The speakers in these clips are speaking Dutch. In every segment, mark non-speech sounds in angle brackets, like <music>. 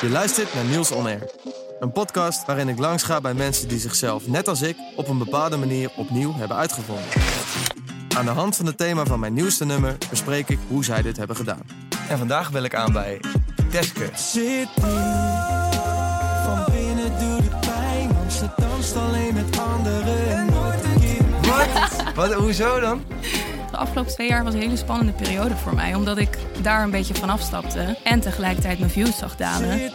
Je luistert naar Niels On Air. Een podcast waarin ik langs ga bij mensen die zichzelf, net als ik, op een bepaalde manier opnieuw hebben uitgevonden. Aan de hand van het thema van mijn nieuwste nummer bespreek ik hoe zij dit hebben gedaan. En vandaag bel ik aan bij Teske. Zit van binnen doet het pijn, want ze danst alleen met anderen en nooit een keer. Wat? Wat? Hoezo dan? De afgelopen twee jaar was een hele spannende periode voor mij. Omdat ik daar een beetje van afstapte. En tegelijkertijd mijn views zag dalen.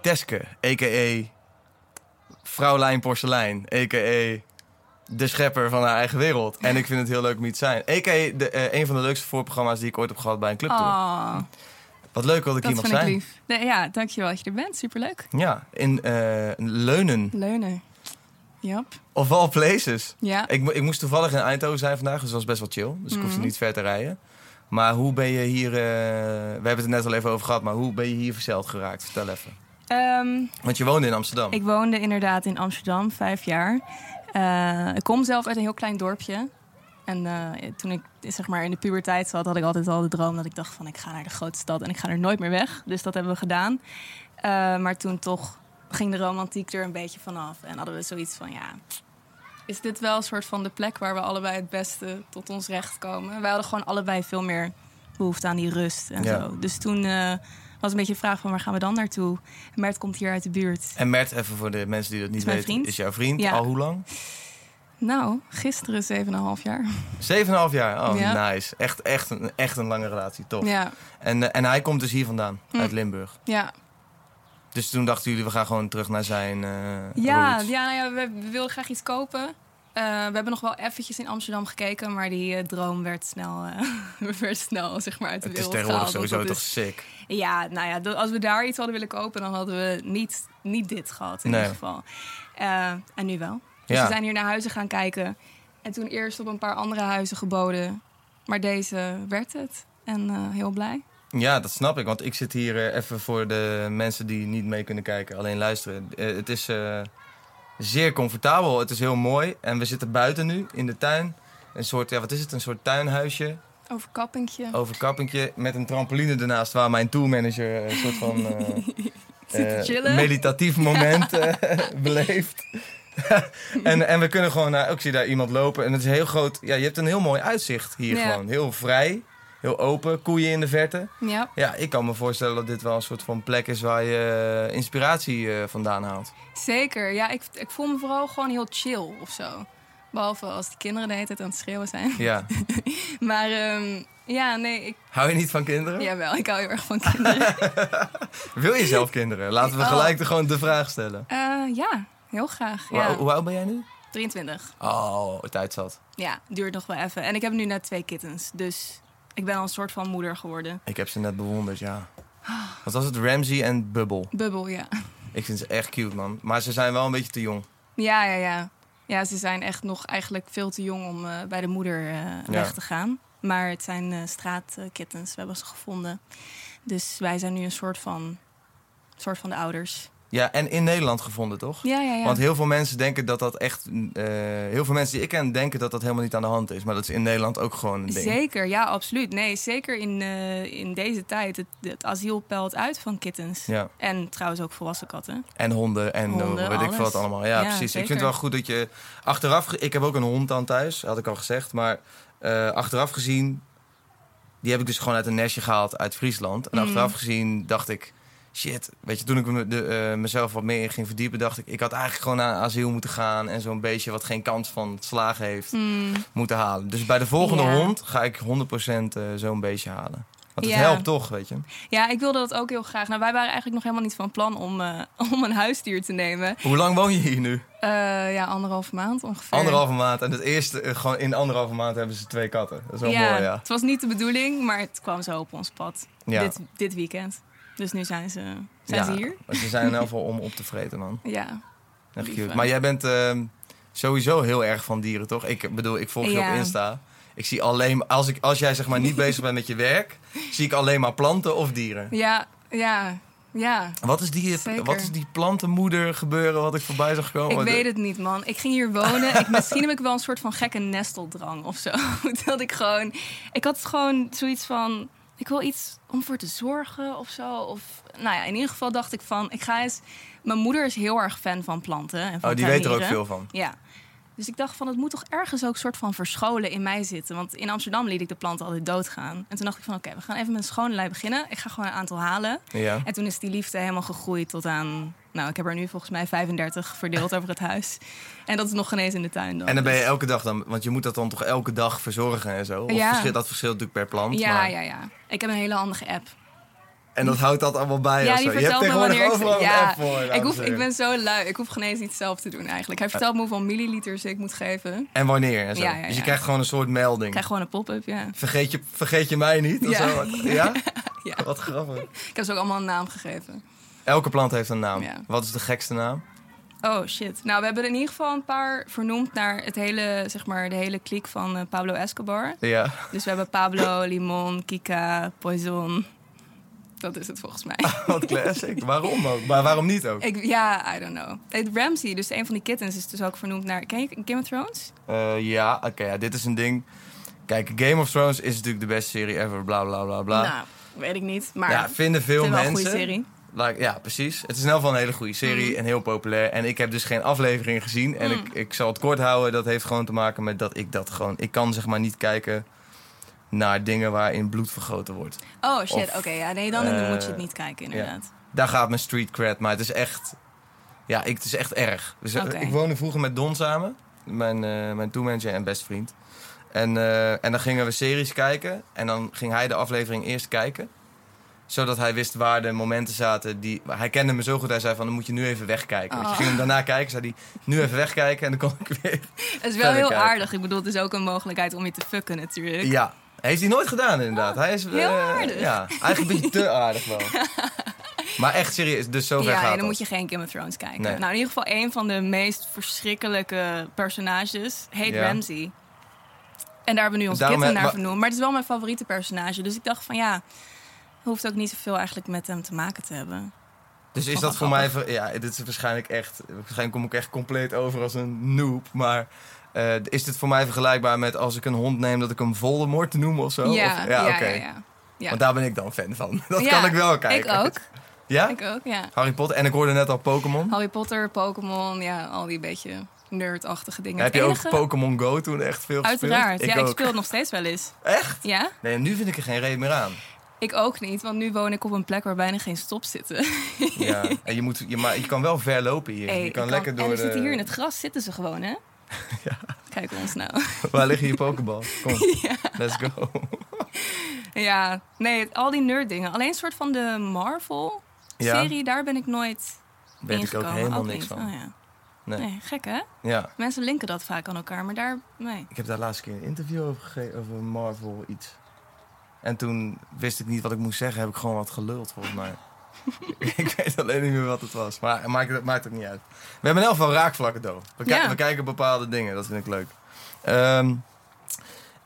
Teske, a.k.a. Vrouwlijn Porselein, a.k.a. de schepper van haar eigen wereld. En ik vind het heel leuk om hier te zijn. A.k.a. De, eh, een van de leukste voorprogramma's die ik ooit heb gehad bij een clubtour. Oh, Wat leuk dat ik hier dat ik zijn. lief. Nee, ja, dankjewel dat je er bent. Superleuk. Ja, in eh, Leunen. Leunen. Jap. Of all places. Ja. Ik, ik moest toevallig in Eindhoven zijn vandaag, dus dat was best wel chill. Dus ik hoefde Mhm. niet ver te rijden. Maar hoe ben je hier... eh, we hebben het er net al even over gehad, maar hoe ben je hier verzeld geraakt? Vertel even. Ehm, Want je woonde in Amsterdam. ik woonde inderdaad in Amsterdam, vijf jaar. Eh, ik kom zelf uit een heel klein dorpje. En eh, toen ik zeg maar in de puberteit zat, had ik altijd al de droom dat ik dacht van ik ga naar de grote stad en ik ga er nooit meer weg. Dus dat hebben we gedaan. Eh, maar toen toch ging de romantiek er een beetje vanaf. En hadden we zoiets van ja, is dit wel een soort van de plek waar we allebei het beste tot ons recht komen? Wij hadden gewoon allebei veel meer behoefte aan die rust en Ja. zo. Dus toen eh, was een beetje de vraag van waar gaan we dan naartoe? En Mert komt hier uit de buurt. En Mert, even voor de mensen die dat niet weten, vriend. is jouw vriend. Ja. Al hoe lang? Nou, gisteren 7,5 jaar. Zeven en een half jaar. Oh, Ja. nice. Echt, echt, een, echt een lange relatie. Tof. Ja, En, eh, en hij komt dus hier vandaan, Hm. uit Limburg. ja. Dus toen dachten jullie, we gaan gewoon terug naar zijn eh Ja, roots. ja, nou ja we, we wilden graag iets kopen. Eh, we hebben nog wel eventjes in Amsterdam gekeken, maar die droom werd snel, <laughs> werd snel zeg maar, uit de Het is wereld tegenwoordig gehaald. sowieso toch sick. Ja, nou ja, als we daar iets hadden willen kopen, dan hadden we niet, niet dit gehad in Nee. ieder geval. En nu wel. Dus we zijn hier naar huizen gaan kijken. En toen eerst op een paar andere huizen geboden. Maar deze werd het. En eh, heel blij. Ja, dat snap ik. Want ik zit hier eh, even voor de mensen die niet mee kunnen kijken, alleen luisteren. Eh, het is zeer comfortabel. Het is heel mooi. En we zitten buiten nu in de tuin. Een soort, ja, wat is het? Een soort tuinhuisje. Overkappingje. Overkappingje met een trampoline ernaast waar mijn tourmanager eh, een soort van <laughs> Zit te chillen. meditatief moment <laughs> <laughs> beleeft. <laughs> en, en we kunnen gewoon naar, ook zie daar iemand lopen. En het is heel groot. Ja, je hebt een heel mooi uitzicht hier Ja. gewoon. Heel vrij, heel open, koeien in de verte. Ja. Ja, ik kan me voorstellen dat dit wel een soort van plek is waar je eh, inspiratie eh, vandaan haalt. Zeker. Ja, ik, ik voel me vooral gewoon heel chill of zo. Behalve als die kinderen de hele tijd aan het schreeuwen zijn. Ja. <laughs> Maar ehm, ja, nee, ik, Hou je niet van kinderen? jawel, ik hou heel erg van kinderen. <laughs> Wil je zelf kinderen? Laten we Oh. gelijk de, gewoon de vraag stellen. Eh, ja, heel graag. Hoe, Ja. hoe oud ben jij nu? 23. Oh, tijd zat. Ja, duurt nog wel even. En ik heb nu net twee kittens. Dus ik ben al een soort van moeder geworden. Ik heb ze net bewonderd, ja. Wat was het? Ramsey en Bubble. Bubbel, ja. Ik vind ze echt cute, man. Maar ze zijn wel een beetje te jong. Ja, ja, ja. Ja, ze zijn echt nog eigenlijk veel te jong om eh, bij de moeder eh, weg te gaan. Maar het zijn eh straatkittens. We hebben ze gevonden. Dus wij zijn nu een soort van, soort van de ouders. Ja, en in Nederland gevonden, toch? Ja, ja, ja. Want heel veel mensen denken dat dat echt... eh, heel veel mensen die ik ken denken dat dat helemaal niet aan de hand is. Maar dat is in Nederland ook gewoon een ding. Zeker, ja, absoluut. Nee, zeker in, eh, in deze tijd. Het, het asiel pelt uit van kittens. Ja, En trouwens ook volwassen katten. en honden en Honden, eh, weet ik veel wat allemaal. Ja, Ja, precies. Ik vind het wel goed dat je achteraf... Ik heb ook een hond dan thuis, had ik al gezegd. Maar achteraf gezien... Die heb ik dus gewoon uit een nestje gehaald uit Friesland. En Mm. achteraf gezien dacht ik... Shit, weet je, toen ik me de, eh, mezelf wat meer in ging verdiepen... dacht ik, ik had eigenlijk gewoon naar asiel moeten gaan... en zo'n beestje wat geen kans van slagen heeft, Hmm. moeten halen. Dus bij de volgende Ja. hond ga ik 100% eh, zo'n beestje halen. Want het Ja. helpt toch, weet je. Ja, ik wilde dat ook heel graag. Nou, wij waren eigenlijk nog helemaal niet van plan om, eh, <laughs> om een huisdier te nemen. Hoe lang woon je hier nu? Ja, anderhalve maand ongeveer. Anderhalve maand. En het eerste, gewoon in anderhalve maand hebben ze twee katten. Dat is wel ja, mooi, ja. Het was niet de bedoeling, maar het kwam zo op ons pad. Ja. Dit, dit weekend. Dus nu zijn ze, zijn ja, ze hier. Ze zijn in elk <laughs> geval om op te vreten, man. Ja. Echt cute. Maar jij bent ehm, sowieso heel erg van dieren, toch? Ik bedoel, ik volg je Ja. op Insta. Ik zie alleen als, ik, als jij zeg maar niet bezig bent met je werk, <laughs> zie ik alleen maar planten of dieren. Ja, ja. Ja, Wat is, die, Zeker. wat is die plantenmoeder gebeuren wat ik voorbij zag komen? ik weet het niet, man. Ik ging hier wonen. Ik, misschien heb ik wel een soort van gekke nesteldrang of zo. <laughs> Dat ik gewoon... Ik had gewoon zoiets van... Ik wil iets om voor te zorgen of zo. Of, nou ja, in ieder geval dacht ik van... Ik ga eens... Mijn moeder is heel erg fan van planten. En van Oh, die weet er ook veel van. Ja. Dus ik dacht van, het moet toch ergens ook soort van verscholen in mij zitten. Want in Amsterdam liet ik de planten altijd doodgaan. En toen dacht ik van, oké, we gaan even met een schone lei beginnen. Ik ga gewoon een aantal halen. Ja. En toen is die liefde helemaal gegroeid tot aan... Nou, ik heb er nu volgens mij 35 verdeeld over het huis. En dat is nog geen eens in de tuin dan. En dan ben je Dus- elke dag dan, want je moet dat dan toch elke dag verzorgen en zo. Of Ja. verschilt, dat verschilt natuurlijk per plant. Ja, maar, ja, ja. Ik heb een hele handige app. En dat houdt dat allemaal bij. Ja, die zo. Je hebt vertelt me wanneer ik... Ja, app voor. ik, hoef, ik ben zo lui. Ik hoef geen eens iets zelf te doen eigenlijk. Hij vertelt me hoeveel milliliters ik moet geven. Ik En wanneer en zo. Ja, ja, Dus je krijgt gewoon een soort melding. krijg gewoon een pop-up, ja. Vergeet, je, vergeet je mij niet? Of zo? <laughs> Ja? Ja. Wat grappig. Ik heb ze ook allemaal een naam gegeven. Elke plant heeft een naam. Ja. Wat is de gekste naam? Oh shit. Nou, we hebben er in ieder geval een paar vernoemd naar het hele, zeg maar, de hele kliek van eh, Pablo Escobar. Ja. Dus we hebben Pablo, Limon, Kika, Poison. Dat is het volgens mij. <laughs> Wat classic. waarom ook? Maar waarom niet ook? Ik, ja, I don't know. Het Ramsey, dus een van die kittens, is dus ook vernoemd naar... Ken je Game of Thrones? Eh, ja, oké. ja, dit is een ding. Kijk, Game of Thrones is natuurlijk de beste serie ever. Bla bla bla bla. Nou, weet ik niet. Maar ja, vinden veel het is wel een mensen. goede serie. Like, ja, precies. Het is in elk geval een hele goede serie Mhm. en heel populair. En ik heb dus geen aflevering gezien. En Mm. ik, ik zal het kort houden. Dat heeft gewoon te maken met dat ik dat gewoon... Ik kan zeg maar niet kijken naar dingen waarin bloed vergoten wordt. Oh shit, oké. ja, nee, dan eh, moet je het niet kijken inderdaad. Daar gaat mijn street cred. Maar het is echt... Ja, ik, het is echt erg. Dus, eh. Ik woonde vroeger met Don samen. Mijn, eh mijn tourmanager en best vriend. En, eh, en dan gingen we series kijken. En dan ging hij de aflevering eerst kijken. Zodat hij wist waar de momenten zaten. Die, hij kende me zo goed. Hij zei van, dan moet je nu even wegkijken. Want je Oh. ging hem daarna kijken. Zei hij, nu even wegkijken. En dan kon ik weer... <laughs> Het is wel heel kijken. aardig. Ik bedoel, het is ook een mogelijkheid om je te fucken natuurlijk. Ja. Heeft hij nooit gedaan inderdaad. hij is, Oh, heel eh, aardig. Ja, eigenlijk een beetje te aardig wel. <laughs> Maar echt serieus, dus zover Ja, gaat en dan dat. moet je geen Game of Thrones kijken. Nee. Nou, in ieder geval een van de meest verschrikkelijke personages heet Ja. Ramsey. En daar hebben we nu ons Daarom kitten naar vernoemd. Maar het is wel mijn favoriete personage. Dus ik dacht van ja, hoeft ook niet zoveel eigenlijk met hem te maken te hebben. Dus is dat voor mij... ver- Ja, dit is waarschijnlijk echt... Waarschijnlijk kom ik echt compleet over als een noob. Maar eh, is dit voor mij vergelijkbaar met als ik een hond neem... dat ik hem Voldemort noem of zo? ja, Of- ja, oké. ja, ja. Ja. Want daar ben ik dan fan van. <laughs> Dat Ja, kan ik wel kijken. Ik ook. Ja? Ik ook, ja. Harry Potter. En ik hoorde net al Pokémon. Harry Potter, Pokémon, ja, al die beetje nerdachtige dingen. Heb je enige- ook Pokémon Go toen echt veel gespeeld? Uiteraard. ja, ik speel het nog steeds wel eens. Echt? Ja? Nee, nu vind ik er geen reden meer aan. Ik ook niet, want nu woon ik op een plek waar bijna geen stop zitten. Ja. En je, moet, je, maar je kan wel ver lopen hier. Hey, je kan ik lekker door en de... zitten hier in het gras, zitten ze gewoon, hè? Ja. Kijk ons nou. Waar liggen je Pokéball? Kom, <laughs> let's go. ja, nee, al die nerddingen. Alleen een soort van de Marvel-serie, daar ben ik nooit Weet ik ook helemaal Ook niks van. Oh, ja. Nee. nee. gek hè? Ja. Mensen linken dat vaak aan elkaar, maar daar, nee. Ik heb daar laatst keer een interview over gegeven, over Marvel iets. En toen wist ik niet wat ik moest zeggen, heb ik gewoon wat geluld volgens mij. <laughs> ik weet alleen niet meer wat het was, maar het maakt, het maakt ook niet uit. We hebben in elk geval raakvlakken, door. We, Ja. we kijken bepaalde dingen, dat vind ik leuk. Ehm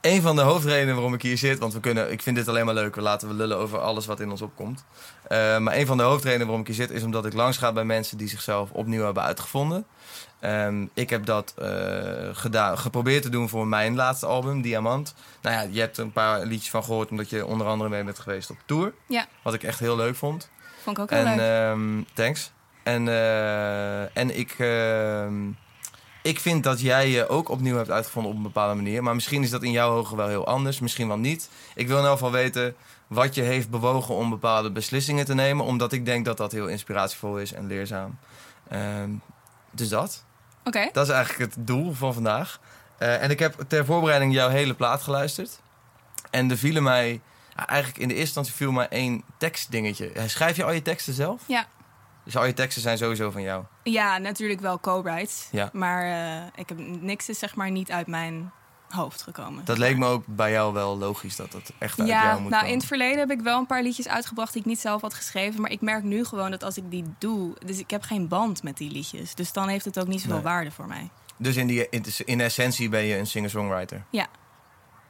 een van de hoofdredenen waarom ik hier zit, want we kunnen, ik vind dit alleen maar leuk, we laten we lullen over alles wat in ons opkomt. Eh, maar een van de hoofdredenen waarom ik hier zit, is omdat ik langs ga bij mensen die zichzelf opnieuw hebben uitgevonden. Ehm, ik heb dat eh, gedaan, geprobeerd te doen voor mijn laatste album, Diamant. Nou ja, je hebt er een paar liedjes van gehoord, omdat je onder andere mee bent geweest op tour. Ja. Wat ik echt heel leuk vond. Vond ik ook heel En leuk. ehm, thanks. En, eh, en ik, ehm, ik vind dat jij je ook opnieuw hebt uitgevonden op een bepaalde manier. Maar misschien is dat in jouw ogen wel heel anders, misschien wel niet. Ik wil in elk geval weten wat je heeft bewogen om bepaalde beslissingen te nemen. Omdat ik denk dat dat heel inspiratievol is en leerzaam. Ehm, dus dat. Oké. Dat is eigenlijk het doel van vandaag. Eh, en ik heb ter voorbereiding jouw hele plaat geluisterd. En er vielen mij... Eigenlijk in de eerste instantie viel mij één tekstdingetje. Schrijf je al je teksten zelf? Ja. Dus al je teksten zijn sowieso van jou? Ja, natuurlijk wel co-writes. Ja. Maar eh, ik heb, niks is zeg maar niet uit mijn hoofd gekomen. Dat leek me ook bij jou wel logisch dat dat echt uit ja, jou moet nou komen. in het verleden heb ik wel een paar liedjes uitgebracht die ik niet zelf had geschreven. Maar ik merk nu gewoon dat als ik die doe, dus ik heb geen band met die liedjes. Dus dan heeft het ook niet zoveel Nee. waarde voor mij. Dus in, die, in, in essentie ben je een singer-songwriter? Ja.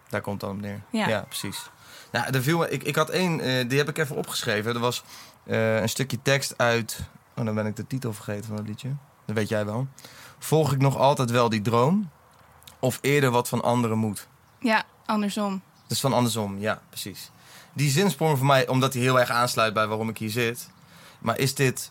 Daar komt het dan op neer. Ja. precies. Nou, er viel ik, ik had één, eh, die heb ik even opgeschreven. Er was eh, een stukje tekst uit... Oh, dan ben ik de titel vergeten van het liedje. Dat weet jij wel. Volg ik nog altijd wel die droom? Of eerder wat van anderen moet? Ja, andersom. Dus van andersom, ja, precies. Die zin sprong voor mij, omdat hij heel erg aansluit bij waarom ik hier zit. Maar is dit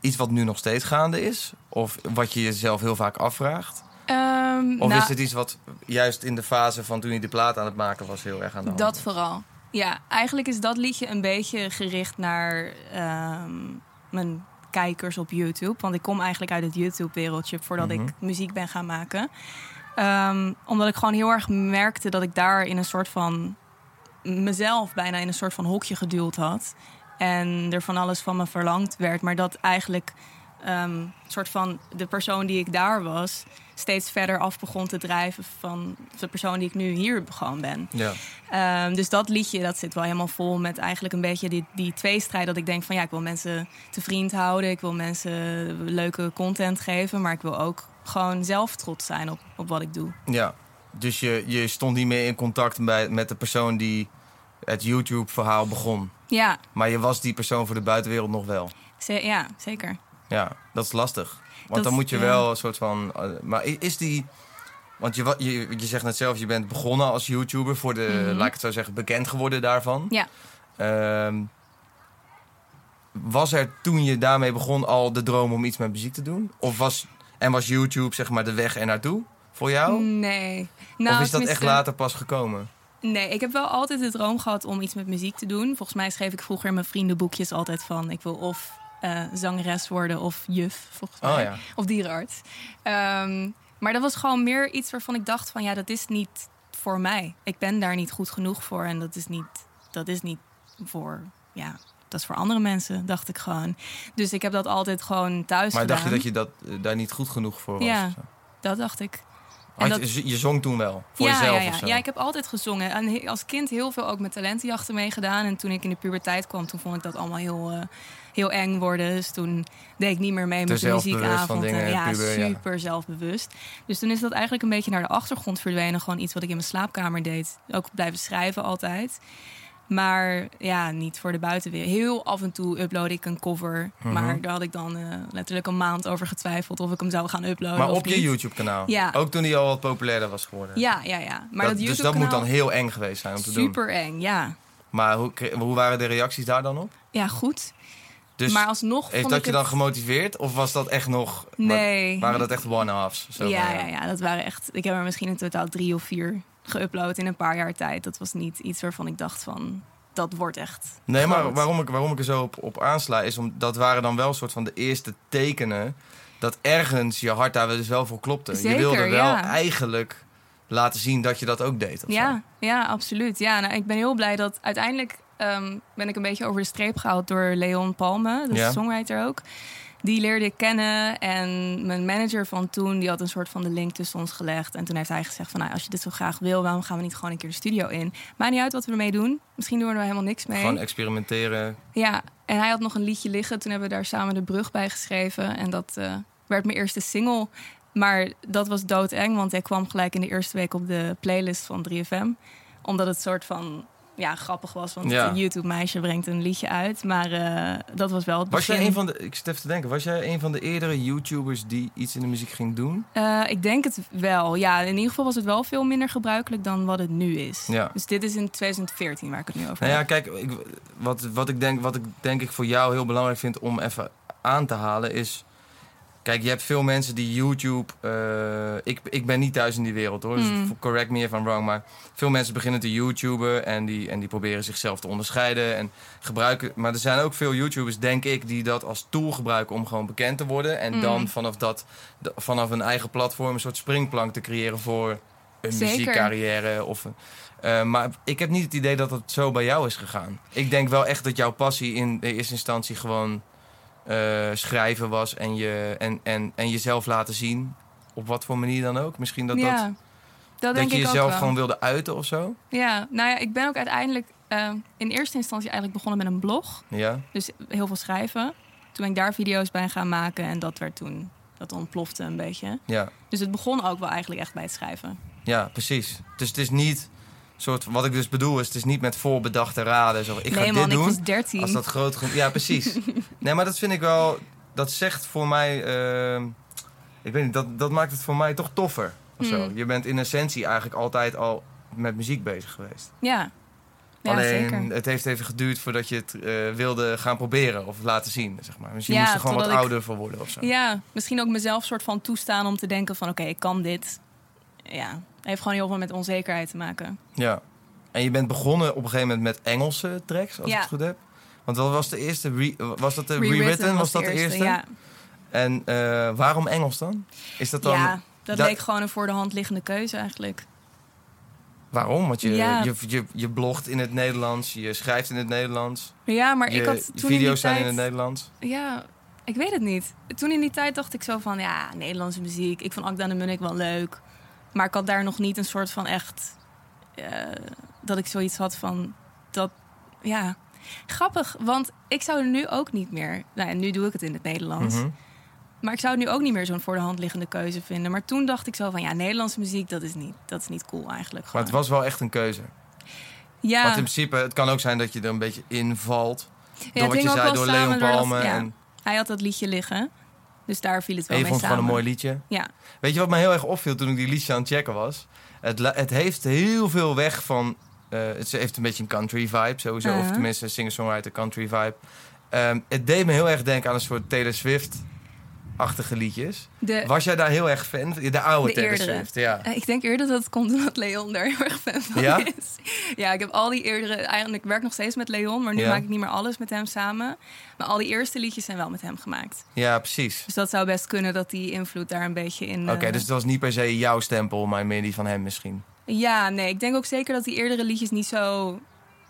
iets wat nu nog steeds gaande is? Of wat je jezelf heel vaak afvraagt? Ehm, Of nou, is het iets wat juist in de fase van toen hij de plaat aan het maken was heel erg aan de hand? Dat vooral. Ja, eigenlijk is dat liedje een beetje gericht naar ehm, mijn kijkers op YouTube. Want ik kom eigenlijk uit het YouTube-wereldje voordat Mhm. ik muziek ben gaan maken. Ehm, omdat ik gewoon heel erg merkte dat ik daar in een soort van mezelf bijna in een soort van hokje geduwd had. En er van alles van me verlangd werd. Maar dat eigenlijk ehm soort van de persoon die ik daar was, steeds verder af begon te drijven van de persoon die ik nu hier gewoon ben. Ja, Ehm, dus dat liedje dat zit wel helemaal vol met eigenlijk een beetje die, die tweestrijd. Dat ik denk van ja, ik wil mensen te vriend houden. Ik wil mensen leuke content geven. Maar ik wil ook gewoon zelf trots zijn op, op wat ik doe. ja. Dus je, je stond niet meer in contact bij, met de persoon die het YouTube-verhaal begon. Ja, Maar je was die persoon voor de buitenwereld nog wel. ze- ja zeker. Ja, dat is lastig. Want dan moet je wel een soort van. eh, maar is die. Want je, je, je zegt net zelf, je bent begonnen als YouTuber voor de, Mhm. laat ik het zo zeggen, bekend geworden daarvan. Ja. Ehm, was er toen je daarmee begon al de droom om iets met muziek te doen? Of was, en was YouTube zeg maar de weg er naartoe voor jou? Nee. Nou, of is dat echt later pas gekomen? Nee, ik heb wel altijd de droom gehad om iets met muziek te doen. Volgens mij schreef ik vroeger in mijn vriendenboekjes altijd van... ik wil of eh, zangeres worden of juf, volgens mij. Oh ja. Of dierenarts. Ehm, maar dat was gewoon meer iets waarvan ik dacht van... ja, dat is niet voor mij. Ik ben daar niet goed genoeg voor. En dat is niet, dat is niet voor... Ja, dat is voor andere mensen, dacht ik gewoon. Dus ik heb dat altijd gewoon thuis Maar gedaan. dacht je dat je dat, eh, daar niet goed genoeg voor was? Ja. of? Dat dacht ik. En je, je zong toen wel? Voor ja, jezelf ja, of ja. zo? ja, ik heb altijd gezongen. En als kind heel veel ook met talentenjachten meegedaan. En toen ik in de puberteit kwam, toen vond ik dat allemaal heel, eh, heel eng worden. Dus toen deed ik niet meer mee met de muziekavond. dingen, ja, puber, ja. super zelfbewust. Dus toen is dat eigenlijk een beetje naar de achtergrond verdwenen. Gewoon iets wat ik in mijn slaapkamer deed. Ook blijven schrijven altijd. Maar ja, niet voor de buitenwereld. Heel af en toe upload ik een cover. Mhm. Maar daar had ik dan eh, letterlijk een maand over getwijfeld of ik hem zou gaan uploaden. Maar op je. YouTube-kanaal? Ja. Ook toen hij al wat populairder was geworden? Ja, ja, ja. Maar dat, dus dat moet dan heel eng geweest zijn om te doen. super eng, ja. Maar hoe, hoe waren de reacties daar dan op? Ja, goed. Dus maar alsnog heeft vond dat je dan gemotiveerd? Of was dat echt nog... Nee. Waren dat echt one-offs? Ja, van, ja, ja, dat waren echt... Ik heb er misschien in totaal drie of vier geüpload in een paar jaar tijd. Dat was niet iets waarvan ik dacht van... Dat wordt echt Nee, maar waarom ik, waarom ik er zo op, op aansla is... Om, dat waren dan wel een soort van de eerste tekenen... dat ergens je hart daar dus wel voor klopte. je Zeker, wilde wel ja. eigenlijk laten zien dat je dat ook deed. Zo. Ja, ja, absoluut. Ja, nou, ik ben heel blij dat uiteindelijk ehm, ben ik een beetje over de streep gehaald door Leon Palme, Ja. de songwriter ook. Die leerde ik kennen en mijn manager van toen, die had een soort van de link tussen ons gelegd. En toen heeft hij gezegd van, nou, als je dit zo graag wil, waarom gaan we niet gewoon een keer de studio in? Maakt niet uit wat we ermee doen. Misschien doen we er helemaal niks mee. Gewoon experimenteren. Ja, en hij had nog een liedje liggen. Toen hebben we daar samen de brug bij geschreven. En dat eh, werd mijn eerste single. Maar dat was doodeng, want hij kwam gelijk in de eerste week op de playlist van 3FM. Omdat het soort van ja, grappig was, want Ja. een YouTube-meisje brengt een liedje uit. Maar eh, dat was wel het Was jij een van de... Ik zit even te denken. Was jij een van de eerdere YouTubers die iets in de muziek ging doen? Eh, ik denk het wel. Ja, in ieder geval was het wel veel minder gebruikelijk dan wat het nu is. Ja. Dus dit is in 2014 waar ik het nu over Nou heb. ja, kijk, ik, wat, wat, ik denk, wat ik denk ik voor jou heel belangrijk vind om even aan te halen is... Kijk, je hebt veel mensen die YouTube... eh, ik, ik ben niet thuis in die wereld hoor, Mm. dus correct me if I'm wrong. Maar veel mensen beginnen te YouTuben en die, en die proberen zichzelf te onderscheiden. En gebruiken, maar er zijn ook veel YouTubers, denk ik, die dat als tool gebruiken om gewoon bekend te worden. En Mm. dan vanaf, dat, vanaf een eigen platform een soort springplank te creëren voor een Zeker. muziekcarrière. Of, eh, maar ik heb niet het idee dat het zo bij jou is gegaan. Ik denk wel echt dat jouw passie in de eerste instantie gewoon eh, schrijven was en, je, en, en, en jezelf laten zien. Op wat voor manier dan ook. Misschien dat, ja, dat, dat, dat je jezelf gewoon wilde uiten of zo. Ja, nou ja, ik ben ook uiteindelijk eh, in eerste instantie eigenlijk begonnen met een blog. Ja, Dus heel veel schrijven. Toen ben ik daar video's bij gaan maken en dat werd toen, dat ontplofte een beetje. ja, Dus het begon ook wel eigenlijk echt bij het schrijven. ja, precies. Dus het is niet soort, wat ik dus bedoel is, het is niet met voorbedachte raden. Zo, ik ga dit man, ik doen. was 13. Als dat groot genoeg... Ja, precies. <laughs> nee, maar dat vind ik wel... Dat zegt voor mij... eh, ik weet niet, dat, dat maakt het voor mij toch toffer. Of zo. Hmm. Je bent in essentie eigenlijk altijd al met muziek bezig geweest. Ja, ja Alleen, zeker. het heeft even geduurd voordat je het eh, wilde gaan proberen of laten zien, zeg maar. Misschien Ja, moest er gewoon wat ik- ouder voor worden of zo. Ja, misschien ook mezelf soort van toestaan om te denken van... oké, ik kan dit. Ja, heeft gewoon heel veel met onzekerheid te maken. Ja. En je bent begonnen op een gegeven moment met Engelse tracks, als Ja. ik het goed heb. Want wat was de eerste? Re- was dat de Rewritten Rewritten? Was, dat de eerste? Ja, En eh, waarom Engels dan? Is dat dan... ja dat Da- leek gewoon een voor de hand liggende keuze eigenlijk. Waarom? Want je, Ja. je, je, je blogt in het Nederlands, je schrijft in het Nederlands. Ja, maar je, ik had toen video's zijn tijd... in het Nederlands. Ja, ik weet het niet. Toen in die tijd dacht ik zo van, ja, Nederlandse muziek. Ik vond Akda de Munnik wel leuk. Maar ik had daar nog niet een soort van echt... eh, dat ik zoiets had van, dat... Ja, grappig. Want ik zou er nu ook niet meer... Nou, ja, nu doe ik het in het Nederlands. Mhm. Maar ik zou het nu ook niet meer zo'n voor de hand liggende keuze vinden. Maar toen dacht ik zo van, ja, Nederlandse muziek, dat is niet, dat is niet cool eigenlijk. Maar het was wel echt een keuze. ja, Want in principe, het kan ook zijn dat je er een beetje invalt. ja, door wat je zei, door Leon doordat- Palme. ja, En Hij had dat liedje liggen. Dus daar viel het wel en je mee vond het samen. gewoon een mooi liedje. Ja, Weet je wat mij heel erg opviel toen ik die liedjes aan het checken was? Het, het heeft heel veel weg van... eh, het heeft een beetje een country vibe sowieso. Of Uh-huh. tenminste een singer-songwriter country vibe. Ehm, het deed me heel erg denken aan een soort Taylor Swift-achtige liedjes. de, Was jij daar heel erg fan van? De oude De Taylor. Swift, ja. Eh, Ik denk eerder dat het komt omdat Leon daar heel erg fan van Ja? is. Ja, ik heb al die eerdere... Eigenlijk, ik werk nog steeds met Leon, maar nu Ja. maak ik niet meer alles met hem samen. Maar al die eerste liedjes zijn wel met hem gemaakt. Ja, precies. Dus dat zou best kunnen dat die invloed daar een beetje in... Oké, eh, dus het was niet per se jouw stempel, maar meer die van hem misschien. Ja, nee, ik denk ook zeker dat die eerdere liedjes niet zo...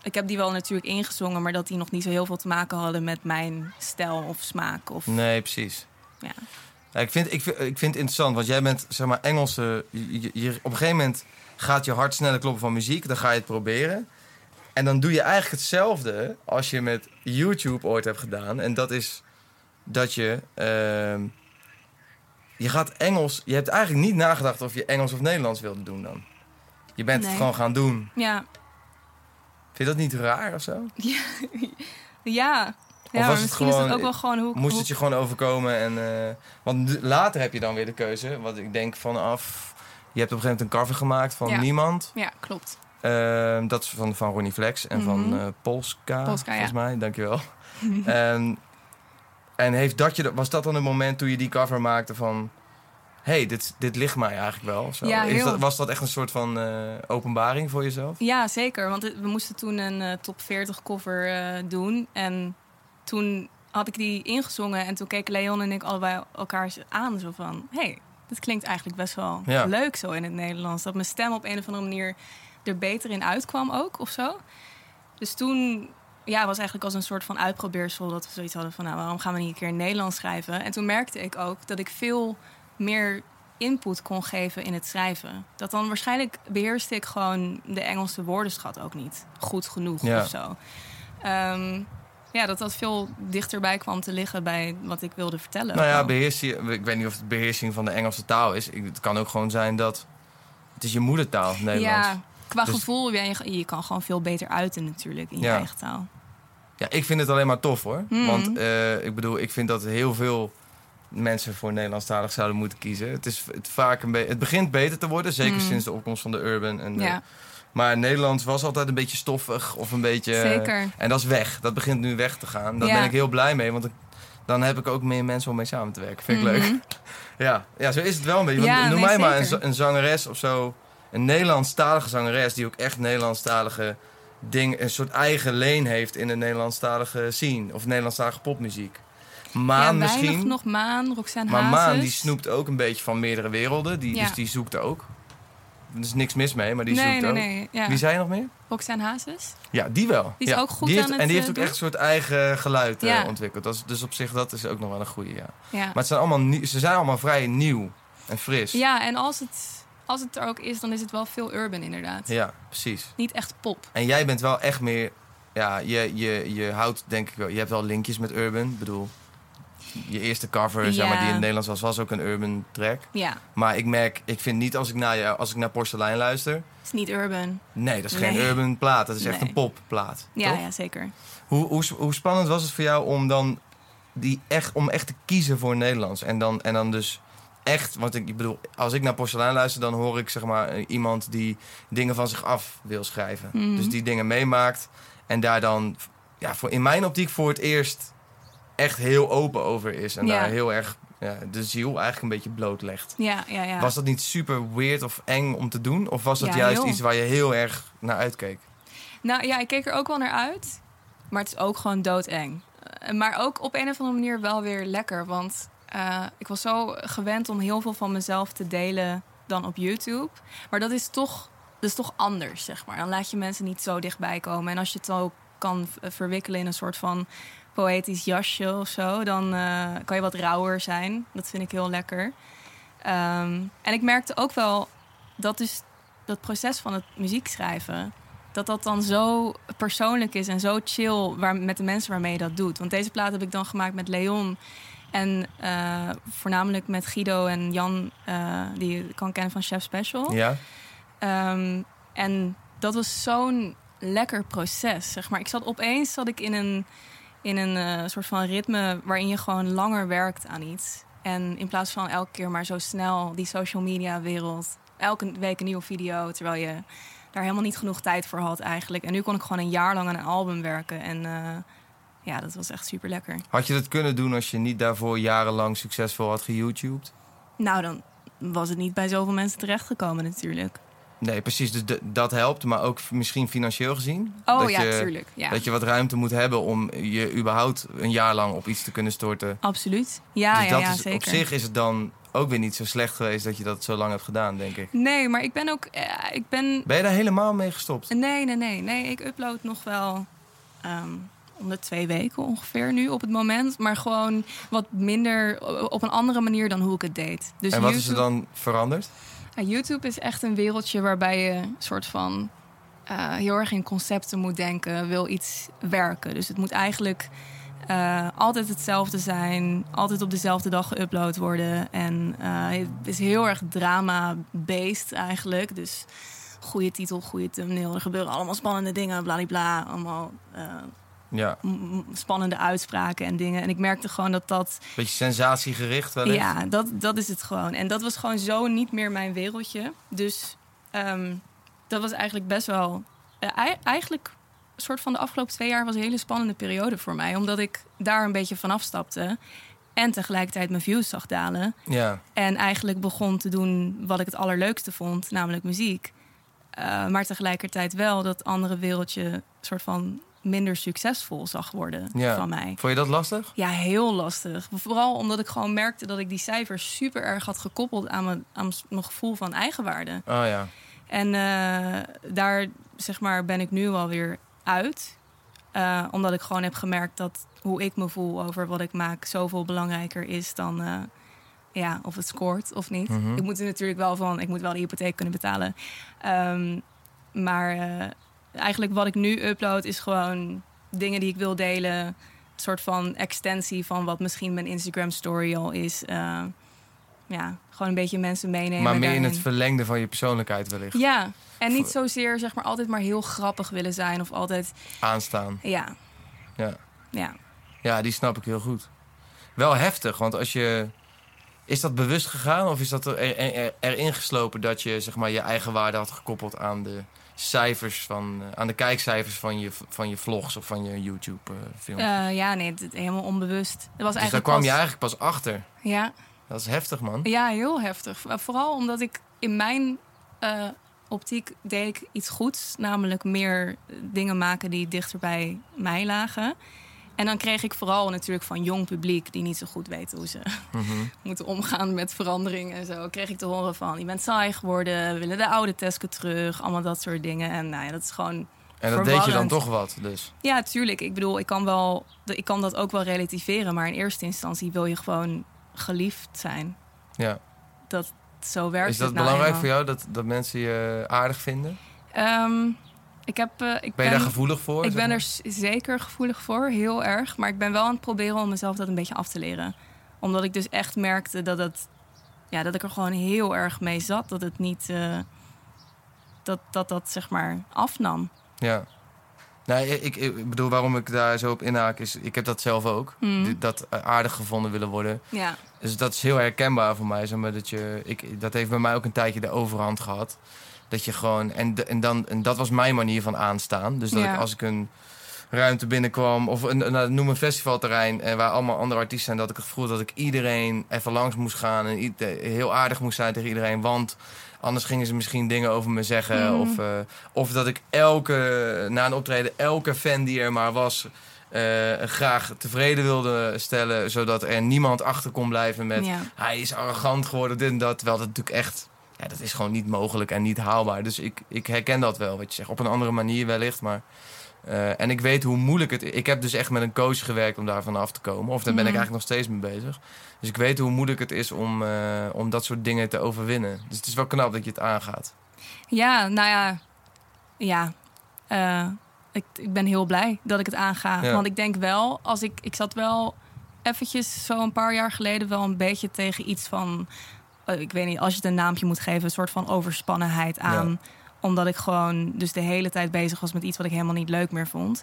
Ik heb die wel natuurlijk ingezongen, maar dat die nog niet zo heel veel te maken hadden met mijn stijl of smaak. Of, Nee, precies. Ja. Ja, ik, vind, ik, vind, ik vind het interessant, want jij bent, zeg maar, Engelse... Je, je- je- op een gegeven moment gaat je hart sneller kloppen van muziek. Dan ga je het proberen. En dan doe je eigenlijk hetzelfde als je met YouTube ooit hebt gedaan. En dat is dat je... ehm, je gaat Engels... Je hebt eigenlijk niet nagedacht of je Engels of Nederlands wilde doen dan. Je bent het gewoon gaan doen. Ja, Vind je dat niet raar of zo? <laughs> ja. was ja het misschien is het ook wel gewoon hoe... Moest hoe- het je gewoon overkomen? En, eh, want later heb je dan weer de keuze. Want ik denk vanaf... Je hebt op een gegeven moment een cover gemaakt van Ja. Niemand. Ja, klopt. Ehm, dat is van, van Ronnie Flex en van Mhm. eh, Polska, volgens mij. Dankjewel. en en heeft dat je, was dat dan het moment toen je die cover maakte van... hey, dit, dit ligt mij eigenlijk wel? Of zo? Ja, Is heel. dat, was dat echt een soort van eh, openbaring voor jezelf? Ja, zeker. Want we moesten toen een top 40 cover doen. En toen had ik die ingezongen. En toen keken Leon en ik allebei elkaar aan. Zo van, hey, dit klinkt eigenlijk best wel Ja. leuk zo in het Nederlands. Dat mijn stem op een of andere manier er beter in uitkwam ook, of zo. Dus toen ja, was eigenlijk als een soort van uitprobeersel... dat we zoiets hadden van, nou, waarom gaan we niet een keer in Nederlands schrijven? En toen merkte ik ook dat ik veel meer input kon geven in het schrijven. Dat dan waarschijnlijk beheerste ik gewoon de Engelse woordenschat ook niet goed genoeg Ja. of zo. Ehm, ja, dat dat veel dichterbij kwam te liggen bij wat ik wilde vertellen. Nou ja, Gewoon. beheers je, ik weet niet of het beheersing van de Engelse taal is. Het kan ook gewoon zijn dat... Het is je moedertaal, Nederlands. Ja, qua Dus- gevoel, je, je kan gewoon veel beter uiten natuurlijk in je Ja. eigen taal. Ja, ik vind het alleen maar tof hoor. Mhm. Want eh, ik bedoel, ik vind dat heel veel mensen voor Nederlandstalig zouden moeten kiezen. Het, is het, vaak een het begint beter te worden, zeker Mhm. sinds de opkomst van de urban. En de- Ja, Maar Nederlands was altijd een beetje stoffig of een beetje... zeker. En dat is weg. Dat begint nu weg te gaan. Daar Ja. ben ik heel blij mee, want dan heb ik ook meer mensen om mee samen te werken. Vind ik Mhm. leuk. <laughs> Ja. ja, zo is het wel een beetje. Want noem nee, mij maar een, zangeres of zo. Een Nederlandstalige zangeres die ook echt Nederlandstalige ding, een soort eigen leen heeft in de Nederlandstalige scene. Of Nederlandstalige popmuziek. Maan ja, misschien. nog Maan, Roxanne maar Hazes. Maan die snoept ook een beetje van meerdere werelden. Die. Dus die zoekt ook. Er is niks mis mee, maar die nee, zoekt nee, ook. nee. Ja. Wie zei je nog meer? Roxanne Hazes. Ja, die wel. Die is ja. ook goed die heeft, aan En het, die heeft eh, ook doen? echt een soort eigen geluid eh, ontwikkeld. Dat is, dus op zich, dat is ook nog wel een goede, ja. Maar het zijn allemaal nieuw- ze zijn allemaal vrij nieuw en fris. ja, en als het, als het er ook is, dan is het wel veel urban inderdaad. Ja, precies. Niet echt pop. En jij bent wel echt meer... Ja, je, je, je houdt denk ik wel... Je hebt wel linkjes met Urban. Ik bedoel, je eerste cover, zeg maar, die in het Nederlands was, was ook een urban track. Ja, Maar ik merk, ik vind niet als ik naar, als ik naar Porselein luister... het is niet urban. Nee, dat is geen urban plaat. Dat is echt een popplaat. Ja, toch? ja, zeker. Hoe, hoe, hoe spannend was het voor jou om dan die echt, om echt te kiezen voor Nederlands? En dan, en dan dus echt, want ik bedoel, als ik naar Porselein luister, dan hoor ik zeg maar iemand die dingen van zich af wil schrijven. Mhm. Dus die dingen meemaakt en daar dan, ja, voor, in mijn optiek voor het eerst echt heel open over is. En Ja. daar heel erg ja, de ziel eigenlijk een beetje blootlegt. Ja, ja, ja. Was dat niet super weird of eng om te doen? Of was dat Ja, juist heel. iets waar je heel erg naar uitkeek? Nou ja, ik keek er ook wel naar uit. Maar het is ook gewoon doodeng. Eh, Maar ook op een of andere manier wel weer lekker. Want eh, ik was zo gewend om heel veel van mezelf te delen dan op YouTube. Maar dat is toch, dat is toch anders, zeg maar. Dan laat je mensen niet zo dichtbij komen. En als je het ook kan verwikkelen in een soort van poëtisch jasje of zo... dan eh, kan je wat rauwer zijn. Dat vind ik heel lekker. Ehm, en ik merkte ook wel dat dus dat proces van het muziek schrijven dat dat dan zo persoonlijk is en zo chill waar, met de mensen waarmee je dat doet. Want deze plaat heb ik dan gemaakt met Leon en eh, voornamelijk met Guido en Jan, eh, die je kan kennen van Chef Special. Ja? Ehm, en dat was zo'n lekker proces, zeg maar. Ik zat opeens zat ik in een, in een eh, soort van ritme waarin je gewoon langer werkt aan iets. En in plaats van elke keer maar zo snel die social media wereld, elke week een nieuwe video, terwijl je daar helemaal niet genoeg tijd voor had eigenlijk. En nu kon ik gewoon een jaar lang aan een album werken. En eh, ja, dat was echt super lekker. Had je dat kunnen doen als je niet daarvoor jarenlang succesvol had geYouTubed? Nou, dan was het niet bij zoveel mensen terechtgekomen natuurlijk. Nee, precies. Dus dat helpt, maar ook misschien financieel gezien. Oh dat ja, je, tuurlijk. Ja. Dat je wat ruimte moet hebben om je überhaupt een jaar lang op iets te kunnen storten. Absoluut. Ja, dus ja, dat ja, is, zeker. op zich is het dan ook weer niet zo slecht geweest dat je dat zo lang hebt gedaan, denk ik. Nee, maar ik ben ook. eh, ik ben. Ben je daar helemaal mee gestopt? Nee, nee, nee. Nee, ik upload nog wel. ehm om de twee weken ongeveer nu op het moment. Maar gewoon wat minder. op een andere manier dan hoe ik het deed. Dus en wat is er dan veranderd? Ja, YouTube is echt een wereldje waarbij je een soort van. eh, heel erg in concepten moet denken, wil iets werken. Dus het moet eigenlijk eh, altijd hetzelfde zijn, altijd op dezelfde dag geüpload worden. En eh, het is heel erg drama-based eigenlijk. Dus goede titel, goede thumbnail. Er gebeuren allemaal spannende dingen, bladibla. Allemaal Ja, spannende uitspraken en dingen. En ik merkte gewoon dat dat beetje sensatiegericht ja, dat, dat is het gewoon. En dat was gewoon zo niet meer mijn wereldje. Dus ehm, dat was eigenlijk best wel... eh, ei- eigenlijk een soort van de afgelopen twee jaar was een hele spannende periode voor mij. Omdat ik daar een beetje vanaf stapte. En tegelijkertijd mijn views zag dalen. Ja, En eigenlijk begon te doen wat ik het allerleukste vond, namelijk muziek. Eh, maar tegelijkertijd wel dat andere wereldje soort van minder succesvol zag worden Ja. van mij. vond je dat lastig? Ja, heel lastig. Vooral omdat ik gewoon merkte dat ik die cijfers super erg had gekoppeld aan mijn, aan mijn gevoel van eigenwaarde. Oh ja. En eh, daar zeg maar, ben ik nu alweer uit. Eh, omdat ik gewoon heb gemerkt dat hoe ik me voel over wat ik maak zoveel belangrijker is dan eh, ja, of het scoort of niet. Mhm. Ik moet er natuurlijk wel van, ik moet wel de hypotheek kunnen betalen. Ehm, maar eigenlijk wat ik nu upload is gewoon dingen die ik wil delen. Een soort van extensie van wat misschien mijn Instagram story al is. Eh, ja, gewoon een beetje mensen meenemen. maar meer in het verlengde van je persoonlijkheid wellicht. Ja, en niet zozeer zeg maar altijd maar heel grappig willen zijn of altijd, Aanstaan. ja, Ja. ja. ja, die snap ik heel goed. Wel heftig, want als je... Is dat bewust gegaan of is dat er, er, er- erin geslopen dat je zeg maar, je eigen waarde had gekoppeld aan de cijfers van, eh, aan de kijkcijfers van je, van je vlogs of van je YouTube-film? Eh, ja, nee, het, helemaal onbewust. Het was dus daar eigenlijk kwam pas- je eigenlijk pas achter. Ja, Dat is heftig, man. ja, heel heftig. Vooral omdat ik in mijn eh, optiek deed ik iets goeds. Namelijk meer dingen maken die dichter bij mij lagen. En dan kreeg ik vooral natuurlijk van jong publiek... die niet zo goed weten hoe ze <laughs> Mhm. moeten omgaan met verandering en zo. Kreeg ik te horen van, je bent saai geworden... we willen de oude Tesco terug, allemaal dat soort dingen. En nou ja, dat is gewoon En dat deed je dan toch wat, dus. Ja, tuurlijk. Ik bedoel, ik kan, wel, ik kan dat ook wel relativeren. Maar in eerste instantie wil je gewoon geliefd zijn. Ja. Dat, zo werkt Is dat nou belangrijk voor jou, dat, dat mensen je aardig vinden? Ehm, Ik, heb, eh, ik Ben je daar gevoelig voor? Ik ben maar? er zeker gevoelig voor, heel erg. Maar ik ben wel aan het proberen om mezelf dat een beetje af te leren. Omdat ik dus echt merkte dat, het, ja, dat ik er gewoon heel erg mee zat. Dat het niet... eh, dat, dat dat zeg maar afnam. Ja. Nou, ik, ik bedoel, waarom ik daar zo op inhaak is... Ik heb dat zelf ook. Dit- Dat eh, aardig gevonden willen worden. Ja, Dus dat is heel herkenbaar voor mij. Zeg maar, dat, je, ik, dat heeft bij mij ook een tijdje de overhand gehad. Dat je gewoon... En, en, dan, en dat was mijn manier van aanstaan. Dus dat Ja. ik als ik een ruimte binnenkwam... Of een, nou, noem een festivalterrein eh, waar allemaal andere artiesten zijn... dat ik het gevoel dat ik iedereen even langs moest gaan... en eh, heel aardig moest zijn tegen iedereen. Want anders gingen ze misschien dingen over me zeggen. Mhm. Of, eh, of dat ik elke, na een optreden, elke fan die er maar was... graag tevreden wilde stellen... zodat er niemand achter kon blijven met ja. hij is arrogant geworden, dit en dat. Terwijl dat natuurlijk echt, ja, dat is gewoon niet mogelijk en niet haalbaar. Dus ik, ik herken dat wel, wat je zegt. Op een andere manier wellicht, maar... eh, en ik weet hoe moeilijk het is. Ik heb dus echt met een coach gewerkt om daarvan af te komen. Of daar ben ik Mhm. eigenlijk nog steeds mee bezig. Dus ik weet hoe moeilijk het is om, eh, om dat soort dingen te overwinnen. Dus het is wel knap dat je het aangaat. Ja, nou ja. Ja. Eh, ik, ik ben heel blij dat ik het aanga. Ja. Want ik denk wel, als ik... Ik zat wel eventjes zo een paar jaar geleden wel een beetje tegen iets van... eh, ik weet niet, als je het een naampje moet geven... een soort van overspannenheid aan. Omdat ik gewoon dus de hele tijd bezig was met iets... wat ik helemaal niet leuk meer vond.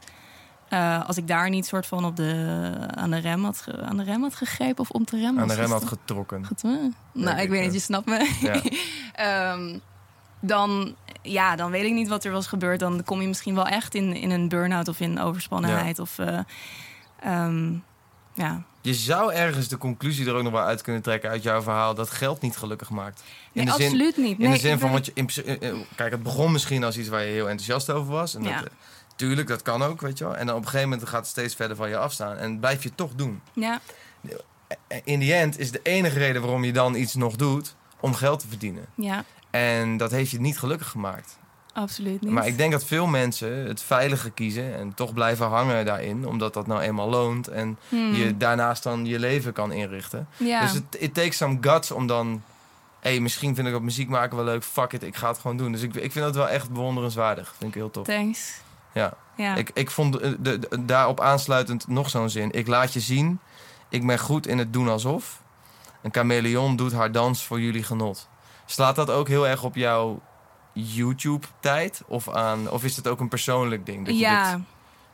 Eh, als ik daar niet soort van op de, aan, de rem had, ge- aan de rem had gegrepen of om te remmen. Aan de rem had getrokken. Hè? Nou, ik, ik weet niet, je snapt me. Ja. <laughs> Ehm, dan, ja, dan weet ik niet wat er was gebeurd. Dan kom je misschien wel echt in, in een burn-out of in overspannenheid. Of, eh, ehm, ja. Je zou ergens de conclusie er ook nog wel uit kunnen trekken uit jouw verhaal... dat geld niet gelukkig maakt. In Nee, de zin, absoluut niet. In de zin van, want je, in eh, eh, kijk, het begon misschien als iets waar je heel enthousiast over was. En Ja. dat, eh, tuurlijk, dat kan ook, weet je wel. En dan op een gegeven moment gaat het steeds verder van je afstaan. En blijf je toch doen. Ja, In die end is de enige reden waarom je dan iets nog doet, om geld te verdienen. ja, En dat heeft je niet gelukkig gemaakt. Absoluut niet. Maar ik denk dat veel mensen het veilige kiezen en toch blijven hangen daarin. Omdat dat nou eenmaal loont en Hmm. je daarnaast dan je leven kan inrichten. ja. Dus het it takes some guts om dan... Hé, hey, misschien vind ik dat muziek maken wel leuk. Fuck it, ik ga het gewoon doen. Dus ik, ik vind dat wel echt bewonderenswaardig. Vind ik heel tof. Thanks. Ja. Ja. Ik, ik vond eh, de, de- daarop aansluitend nog zo'n zin. Ik laat je zien. Ik ben goed in het doen alsof. Een chameleon doet haar dans voor jullie genot. Slaat dat ook heel erg op jouw YouTube-tijd? Of, aan, of is het ook een persoonlijk ding? Dat je ja. dit-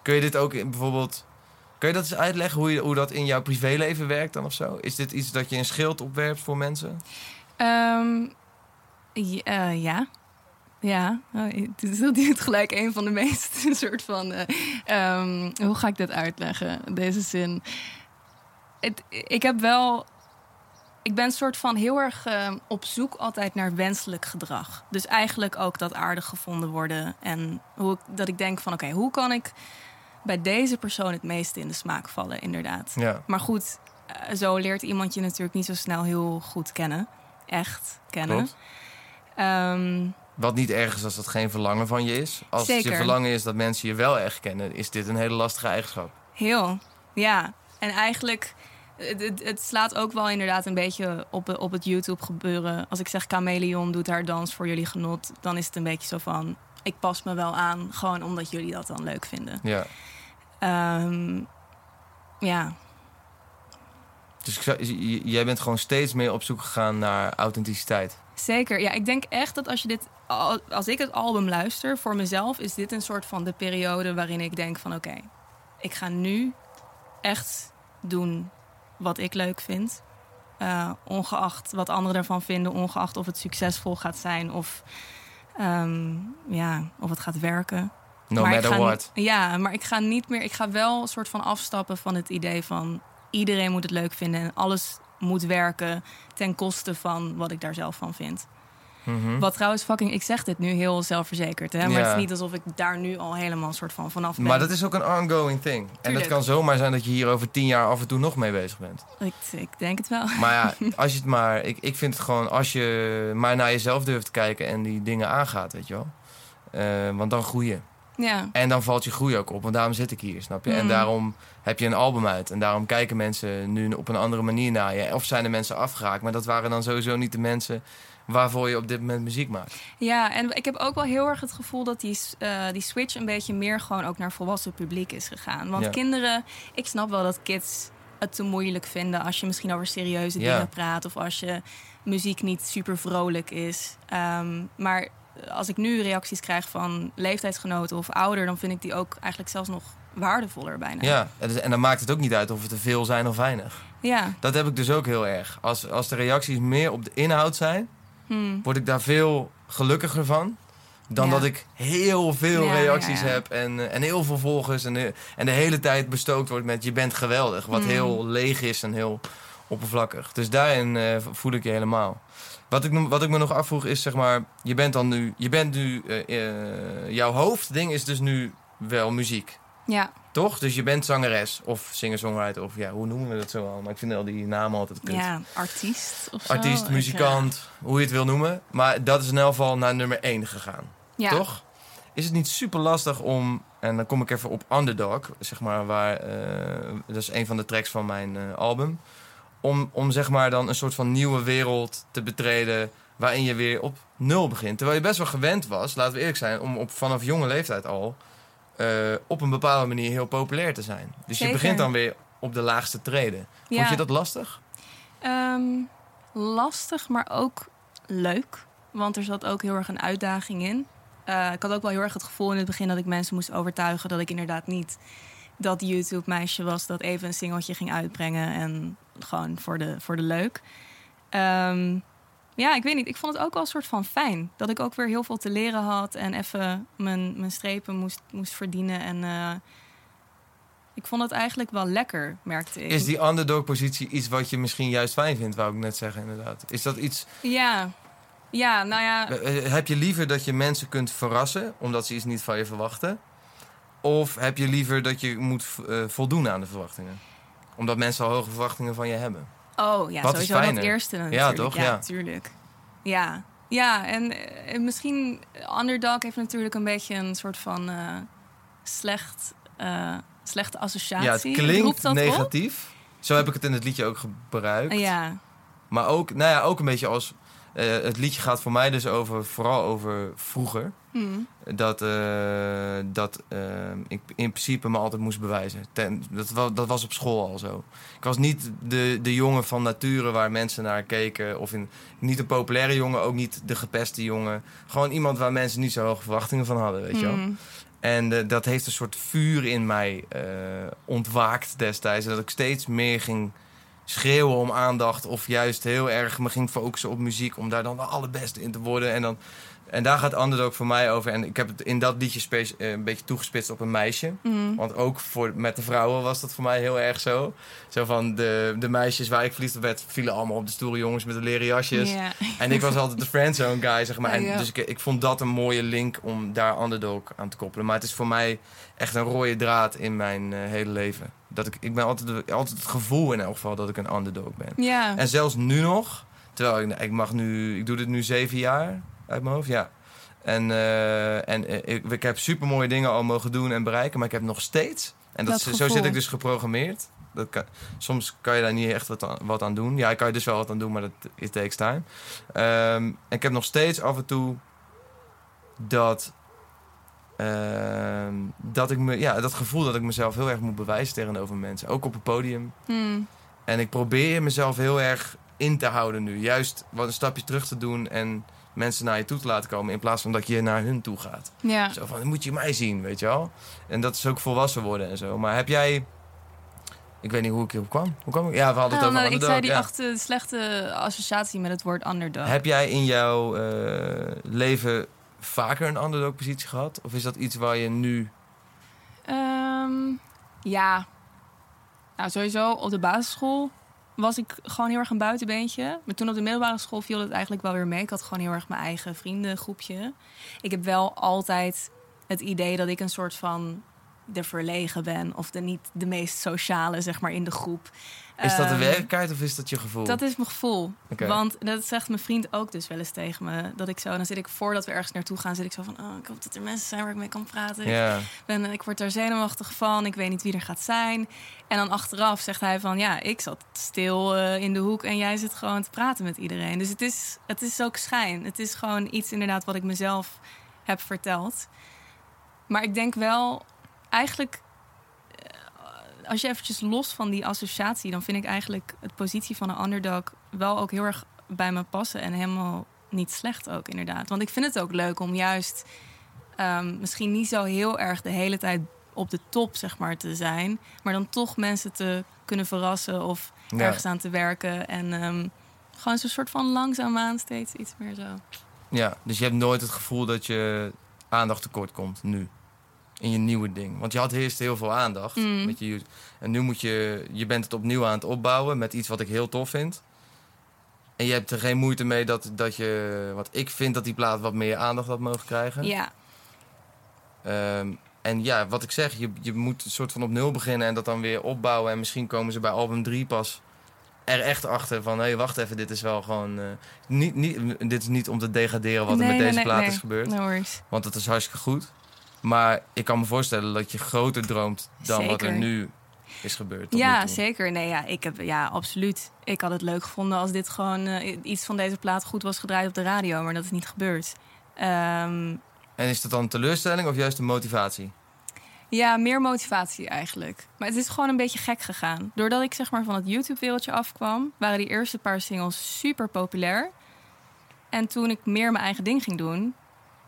kun je dit ook in, bijvoorbeeld... Kun je dat eens uitleggen hoe, je, hoe dat in jouw privéleven werkt dan of zo? Is dit iets dat je een schild opwerpt voor mensen? Ehm, ja, eh, ja. Ja, oh, <laughs> het is gelijk een van de meest <laughs> een soort van. eh, ehm, hoe ga ik dit uitleggen? Deze zin. Het, ik heb wel. Ik ben soort van heel erg ehm, op zoek altijd naar wenselijk gedrag. Dus eigenlijk ook dat aardig gevonden worden. En hoe ik, dat ik denk van oké, hoe kan ik bij deze persoon het meeste in de smaak vallen, inderdaad. Ja. Maar goed, eh, zo leert iemand je natuurlijk niet zo snel heel goed kennen. Echt kennen. Ehm, Wat niet erg is als dat geen verlangen van je is. Als het Zeker. je verlangen is dat mensen je wel echt kennen... is dit een hele lastige eigenschap. heel, ja. En eigenlijk, het, het, het slaat ook wel inderdaad een beetje op, op het YouTube gebeuren. Als ik zeg chameleon doet haar dans voor jullie genot... dan is het een beetje zo van, ik pas me wel aan... gewoon omdat jullie dat dan leuk vinden. Ja. Ehm, ja, Dus jij bent gewoon steeds meer op zoek gegaan naar authenticiteit. Zeker. Ja, ik denk echt dat als je dit, al- als ik het album luister voor mezelf, is dit een soort van de periode waarin ik denk van oké, ik ga nu echt doen wat ik leuk vind. Eh, ongeacht wat anderen ervan vinden, ongeacht of het succesvol gaat zijn of, ehm, ja, of het gaat werken. No Maar matter what. Ja, maar ik ga niet meer. Ik ga wel een soort van afstappen van het idee van iedereen moet het leuk vinden en alles moet werken ten koste van wat ik daar zelf van vind. Mhm. Wat trouwens fucking, ik zeg dit nu heel zelfverzekerd, hè? maar Ja. het is niet alsof ik daar nu al helemaal een soort van vanaf ben. Maar dat is ook een ongoing thing. En dat kan zomaar zijn dat je hier over tien jaar af en toe nog mee bezig bent. ik, ik denk het wel. Maar ja, <laughs> als je het maar... Ik, ik vind het gewoon als je maar naar jezelf durft te kijken en die dingen aangaat, weet je wel. Eh, want dan groei je. Ja. En dan valt je groei ook op, want daarom zit ik hier, snap je? En Mm. daarom heb je een album uit. En daarom kijken mensen nu op een andere manier naar je. Of zijn er mensen afgehaakt. Maar dat waren dan sowieso niet de mensen waarvoor je op dit moment muziek maakt. Ja, en ik heb ook wel heel erg het gevoel dat die, eh, die switch een beetje meer gewoon ook naar volwassen publiek is gegaan. Want Ja. kinderen, ik snap wel dat kids het te moeilijk vinden als je misschien over serieuze Ja. dingen praat of als je muziek niet super vrolijk is. Ehm, maar als ik nu reacties krijg van leeftijdsgenoten of ouder, dan vind ik die ook eigenlijk zelfs nog waardevoller bijna. Ja, en en dan maakt het ook niet uit of het te veel zijn of weinig. Ja. Dat heb ik dus ook heel erg. Als, als de reacties meer op de inhoud zijn, Hm. word ik daar veel gelukkiger van. Dan Ja. dat ik heel veel Ja, reacties ja, heb en, eh, en heel veel volgers. En de, en de hele tijd bestookt wordt met je bent geweldig. Wat Mm. heel leeg is en heel oppervlakkig. Dus daarin eh, voel ik je helemaal. Wat ik, wat ik me nog afvroeg is, zeg maar, je bent dan nu, je bent nu, eh, eh, jouw hoofdding is dus nu wel muziek. Ja. Toch? Dus je bent zangeres of singer-songwriter of ja, hoe noemen we dat zo al? Maar ik vind al die namen altijd kut. ja, artiest of zo. Artiest, Ik, muzikant, hoe je het wil noemen. Maar dat is in elk geval naar nummer 1 gegaan. Ja. Toch? Is het niet super lastig om, en dan kom ik even op Underdog, zeg maar, waar, eh, dat is een van de tracks van mijn eh, album. Om, om zeg maar dan een soort van nieuwe wereld te betreden waarin je weer op nul begint. Terwijl je best wel gewend was, laten we eerlijk zijn, om op, vanaf jonge leeftijd al eh, op een bepaalde manier heel populair te zijn. Dus Zeker. je begint dan weer op de laagste treden. Vond Ja. je dat lastig? Ehm, lastig, maar ook leuk. Want er zat ook heel erg een uitdaging in. Eh, ik had ook wel heel erg het gevoel in het begin dat ik mensen moest overtuigen dat ik inderdaad niet dat YouTube-meisje was dat even een singeltje ging uitbrengen en gewoon voor de, voor de leuk. Ehm, ja, ik weet niet. Ik vond het ook wel een soort van fijn. Dat ik ook weer heel veel te leren had en even mijn, mijn strepen moest, moest verdienen. En eh, ik vond het eigenlijk wel lekker, merkte ik. Is die underdog-positie iets wat je misschien juist fijn vindt, wou ik net zeggen, inderdaad? Is dat iets. Ja. Ja, nou ja. eh, Heb je liever dat je mensen kunt verrassen, omdat ze iets niet van je verwachten? Of heb je liever dat je moet eh, voldoen aan de verwachtingen? Omdat mensen al hoge verwachtingen van je hebben. Oh ja, Wat sowieso dat eerste natuurlijk. toch? Ja, Ja. tuurlijk. Ja, ja en, eh, misschien... Underdog heeft natuurlijk een beetje een soort van eh, slecht, eh, slechte associatie. Ja, het klinkt dat op? negatief. Zo heb ik het in het liedje ook gebruikt. Ja, Maar ook, nou ja, ook een beetje als. eh, het liedje gaat voor mij dus over, vooral over vroeger. Hm. Dat, eh, dat eh, ik in principe me altijd moest bewijzen. Ten, dat, wa- dat was op school al zo. Ik was niet de, de jongen van nature waar mensen naar keken. Of in, niet een populaire jongen, ook niet de gepeste jongen. Gewoon iemand waar mensen niet zo hoge verwachtingen van hadden, weet je wel. Hm. En eh, dat heeft een soort vuur in mij ontwaakt destijds. En dat ik steeds meer ging schreeuwen om aandacht. Of juist heel erg me ging focussen op muziek. Om daar dan de allerbeste in te worden. En, dan, en daar gaat Underdog voor mij over. En ik heb het in dat liedje eh, een beetje toegespitst op een meisje. Hm. Want ook voor, met de vrouwen was dat voor mij heel erg zo. Zo van de, de meisjes waar ik verliefd op werd... vielen allemaal op de stoere jongens met de leren jasjes. Ja. En ik was altijd de friendzone guy, zeg maar. En. Dus ik, ik vond dat een mooie link om daar underdog aan te koppelen. Maar het is voor mij echt een rode draad in mijn eh, hele leven. Dat ik, ik ben altijd, altijd het gevoel in elk geval dat ik een underdog ben. ja. En zelfs nu nog, terwijl ik, ik mag nu, ik doe dit nu zeven jaar uit mijn hoofd, ja. En, eh, en eh, ik, ik heb super mooie dingen al mogen doen en bereiken, maar ik heb nog steeds, en dat, Dat is- zo zit ik dus geprogrammeerd. Dat kan, soms kan je daar niet echt wat aan, wat aan doen. Ja, ik kan je dus wel wat aan doen, maar dat it takes time. Ehm, en ik heb nog steeds af en toe dat, ehm, dat ik me, ja, dat gevoel dat ik mezelf heel erg moet bewijzen tegenover mensen. Ook op het podium. Hm. En ik probeer mezelf heel erg in te houden nu. Juist wat een stapje terug te doen en mensen naar je toe te laten komen. In plaats van dat je naar hun toe gaat. ja. Zo van, moet je mij zien, weet je wel. En dat is ook volwassen worden en zo. Maar heb jij... Ik weet niet hoe ik hierop kwam. Hoe kwam ik? Ja, we hadden het Oh, over nou, ik zei die ja. achter, slechte associatie met het woord underdog. Heb jij in jouw eh, leven vaker een underdog positie gehad? Of is dat iets waar je nu... Ehm, ja. Nou, sowieso op de basisschool was ik gewoon heel erg een buitenbeentje. Maar toen op de middelbare school viel het eigenlijk wel weer mee. Ik had gewoon heel erg mijn eigen vriendengroepje. Ik heb wel altijd het idee dat ik een soort van de verlegen ben of de niet de meest sociale, zeg maar, in de groep. Is dat de Ehm, werkelijkheid of is dat je gevoel? Dat is mijn gevoel. Want dat zegt mijn vriend ook dus wel eens tegen me. Dat ik zo, dan zit ik voordat we ergens naartoe gaan, zit ik zo van, oh, ik hoop dat er mensen zijn waar ik mee kan praten. Ik, ben, ik word daar zenuwachtig van, ik weet niet wie er gaat zijn. En dan achteraf zegt hij van, ja, ik zat stil eh, in de hoek en jij zit gewoon te praten met iedereen. Dus het is, het is ook schijn. Het is gewoon iets inderdaad wat ik mezelf heb verteld. Maar ik denk wel, eigenlijk, eh, als je eventjes los van die associatie, dan vind ik eigenlijk het positie van een underdog wel ook heel erg bij me passen en helemaal niet slecht ook inderdaad. Want ik vind het ook leuk om juist ehm, misschien niet zo heel erg de hele tijd op de top zeg maar te zijn, maar dan toch mensen te kunnen verrassen of Ja. ergens aan te werken en ehm, gewoon zo'n soort van langzaamaan steeds iets meer zo. ja, dus je hebt nooit het gevoel dat je aandacht tekort komt nu. In je nieuwe ding. Want je had eerst heel veel aandacht. Mm. Met je, en nu moet je, je bent het opnieuw aan het opbouwen met iets wat ik heel tof vind. En je hebt er geen moeite mee dat, dat je... Want ik vind dat die plaat wat meer aandacht had mogen krijgen. Ja, Ehm, en ja, wat ik zeg, je, je moet een soort van op nul beginnen en dat dan weer opbouwen. En misschien komen ze bij album 3 pas er echt achter van... hé, hey, wacht even, dit is wel gewoon... eh, niet, niet, dit is niet om te degraderen wat er met nee, deze plaat nee. is gebeurd. no. Want het is hartstikke goed. Maar ik kan me voorstellen dat je groter droomt dan wat er nu is gebeurd. Ja, zeker. Nee, ja, ik heb, ja, absoluut. Ik had het leuk gevonden als dit gewoon eh, iets van deze plaat goed was gedraaid op de radio, maar dat is niet gebeurd. Ehm, En is dat dan een teleurstelling of juist een motivatie? ja, meer motivatie eigenlijk. Maar het is gewoon een beetje gek gegaan. Doordat ik zeg maar van het YouTube-wereldje afkwam, waren die eerste paar singles super populair. En toen ik meer mijn eigen ding ging doen,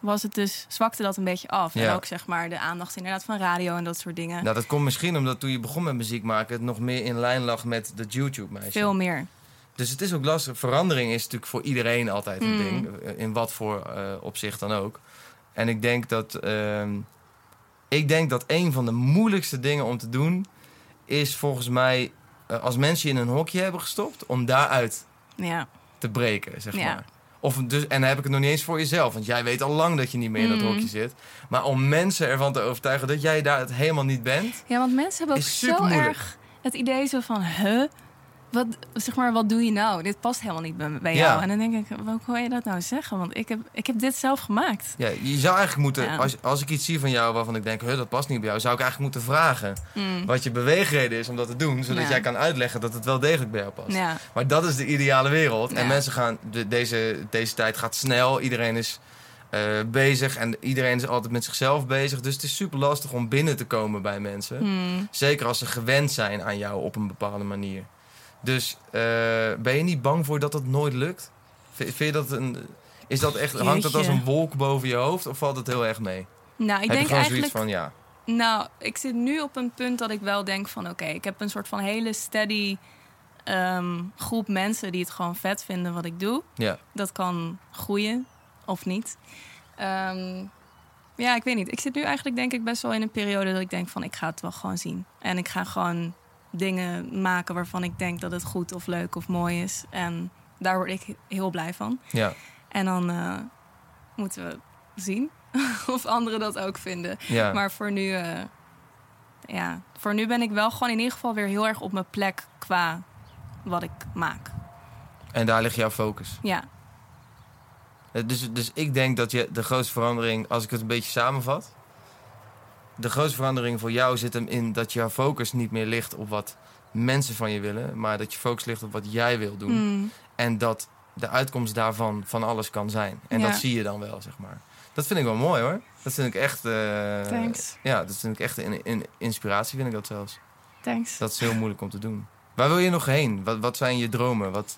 was het dus, zwakte dat een beetje af. En Ja. ook zeg maar de aandacht inderdaad van radio en dat soort dingen. Nou, dat komt misschien omdat toen je begon met muziek maken... het nog meer in lijn lag met de YouTube-meisje. Veel meer. Dus het is ook lastig. Verandering is natuurlijk voor iedereen altijd een Mm. ding. In wat voor eh, opzicht dan ook. En ik denk dat... ehm, ik denk dat een van de moeilijkste dingen om te doen... is volgens mij... eh, als mensen je in een hokje hebben gestopt... om daaruit Ja. te breken, zeg Ja. maar. Of dus, en dan heb ik het nog niet eens voor jezelf. Want jij weet al lang dat je niet meer in dat Mm. hokje zit. Maar om mensen ervan te overtuigen dat jij daar het helemaal niet bent... Ja, want mensen hebben ook zo supermoeilijk. erg het idee zo van, huh? Wat, zeg maar, wat doe je nou? Dit past helemaal niet bij, bij Ja. jou. En dan denk ik, hoe kan je dat nou zeggen? Want ik heb, ik heb dit zelf gemaakt. Ja, je zou eigenlijk moeten... Ja. Als, als ik iets zie van jou waarvan ik denk... Dat past niet bij jou... zou ik eigenlijk moeten vragen... Mm. wat je beweegreden is om dat te doen. Zodat Ja. jij kan uitleggen dat het wel degelijk bij jou past. Maar dat is de ideale wereld. En mensen gaan... De, deze, deze tijd gaat snel. Iedereen is eh, bezig. En iedereen is altijd met zichzelf bezig. Dus het is super lastig om binnen te komen bij mensen. Mm. Zeker als ze gewend zijn aan jou op een bepaalde manier. Dus eh, ben je niet bang voor dat dat nooit lukt? Vind je dat een... Is dat echt, hangt dat als een wolk boven je hoofd of valt het heel erg mee? Nou, ik Heb denk gewoon eigenlijk... zoiets van ja, Nou, ik zit nu op een punt dat ik wel denk van... oké, ik heb een soort van hele steady ehm, groep mensen... die het gewoon vet vinden wat ik doe. ja, Dat kan groeien of niet. Ehm, ja, ik weet niet. Ik zit nu eigenlijk denk ik best wel in een periode dat ik denk van ik ga het wel gewoon zien. En ik ga gewoon dingen maken waarvan ik denk dat het goed of leuk of mooi is. En daar word ik heel blij van. ja, En dan eh, moeten we zien <laughs> of anderen dat ook vinden. ja. Maar voor nu, eh, ja, voor nu ben ik wel gewoon in ieder geval weer heel erg op mijn plek qua wat ik maak. En daar ligt jouw focus. Ja, Eh, Dus, dus ik denk dat je de grootste verandering, als ik het een beetje samenvat. De grootste verandering voor jou zit hem in dat jouw focus niet meer ligt op wat mensen van je willen. Maar dat je focus ligt op wat jij wil doen. Mm, En dat de uitkomst daarvan van alles kan zijn. En Ja. dat zie je dan wel, zeg maar. Dat vind ik wel mooi hoor. Dat vind ik echt. eh, Thanks. Ja, dat vind ik echt een, een inspiratie, vind ik dat zelfs. thanks. Dat is heel moeilijk om te doen. Waar wil je nog heen? Wat, wat zijn je dromen? Wat,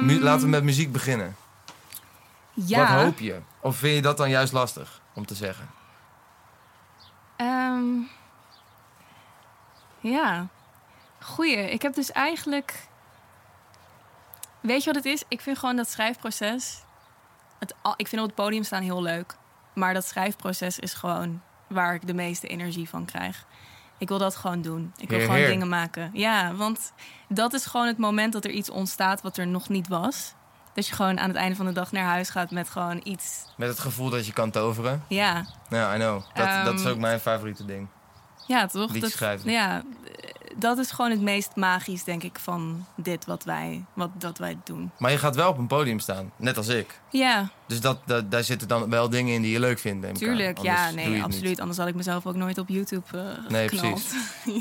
mu- laten we met muziek beginnen. Ja. Wat hoop je? Of vind je dat dan juist lastig om te zeggen? Ehm, ja. Goeie. Ik heb dus eigenlijk... Weet je wat het is? Ik vind gewoon dat schrijfproces... Het, ik vind op het podium staan heel leuk. Maar dat schrijfproces is gewoon waar ik de meeste energie van krijg. Ik wil dat gewoon doen. Ik wil Heer, gewoon heer. dingen maken. Ja, want dat is gewoon het moment dat er iets ontstaat wat er nog niet was. Dat je gewoon aan het einde van de dag naar huis gaat met gewoon iets. Met het gevoel dat je kan toveren. Ja, Ja, I know. Dat, dat is Ehm, ook mijn favoriete ding. ja toch? Liedjes Dat, schrijven. ja, dat is gewoon het meest magisch, denk ik, van dit wat wij, wat, dat wij doen. Maar je gaat wel op een podium staan, net als ik. Ja, Dus dat, dat, daar zitten dan wel dingen in die je leuk vindt, ik tuurlijk. Ja, nee, absoluut. niet. Anders had ik mezelf ook nooit op YouTube eh Nee, geknald. <laughs>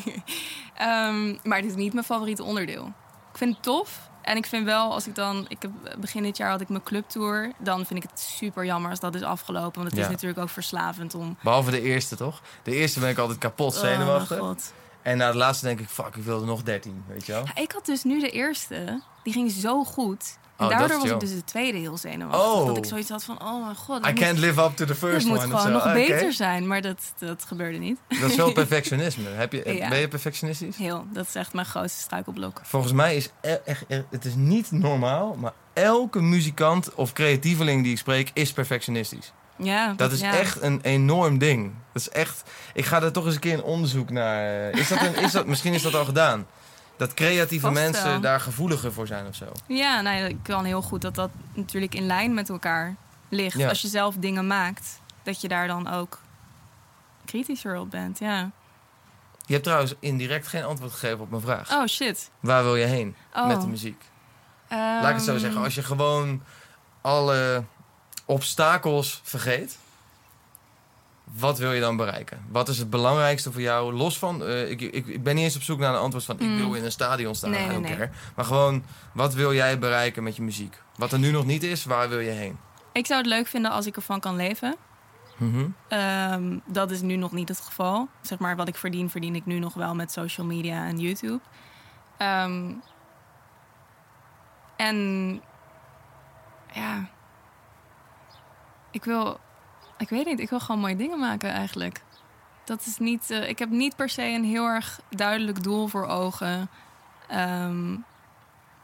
Ehm, maar het is niet mijn favoriete onderdeel. Ik vind het tof. En ik vind wel, als ik dan... Ik heb, begin dit jaar had ik mijn clubtour. Dan vind ik het super jammer als dat is afgelopen. Want het Ja. is natuurlijk ook verslavend om... Behalve de eerste, toch? De eerste ben ik altijd kapot zenuwachtig. Oh, mijn god. en na de laatste denk ik, fuck, ik wilde nog 13, weet je wel? Ja, ik had dus nu de eerste. Die ging zo goed. En Oh, daardoor was ik dus de tweede heel zenuwachtig. Oh. Dat ik zoiets had van, oh mijn god. I moet, can't live up to the first het moet one. gewoon nog beter zijn. Maar dat, dat gebeurde niet. Dat is wel <laughs> perfectionisme. Heb je, Ja. Ben je perfectionistisch? Heel. Dat is echt mijn grootste struikelblok. Volgens mij is e- echt, het is niet normaal, maar elke muzikant of creatieveling die ik spreek is perfectionistisch. Ja, Dat is ja. echt een enorm ding. Dat is echt. Ik ga er toch eens een keer een onderzoek naar. eh, Is dat een, is dat, misschien is dat al gedaan. Dat creatieve Vast mensen wel. daar gevoeliger voor zijn of zo. Ja, nou, ik kan heel goed dat dat natuurlijk in lijn met elkaar ligt. Ja. Als je zelf dingen maakt, dat je daar dan ook kritischer op bent. Ja. Je hebt trouwens indirect geen antwoord gegeven op mijn vraag. Oh shit. Waar wil je heen Oh. met de muziek? Laat ik het zo Ehm, zeggen. Als je gewoon alle obstakels vergeet, wat wil je dan bereiken? Wat is het belangrijkste voor jou? Los van, eh, ik, ik, ik ben niet eens op zoek naar een antwoord van ik Mm. wil in een stadion staan. Nee, nee, care. Maar gewoon, wat wil jij bereiken met je muziek? Wat er nu nog niet is, waar wil je heen? Ik zou het leuk vinden als ik ervan kan leven. Mhm. Ehm, dat is nu nog niet het geval. Zeg maar, wat ik verdien, verdien ik nu nog wel met social media en YouTube. Ehm, en ja, ik wil, ik weet niet, ik wil gewoon mooie dingen maken eigenlijk. Dat is niet, eh, ik heb niet per se een heel erg duidelijk doel voor ogen. Ehm,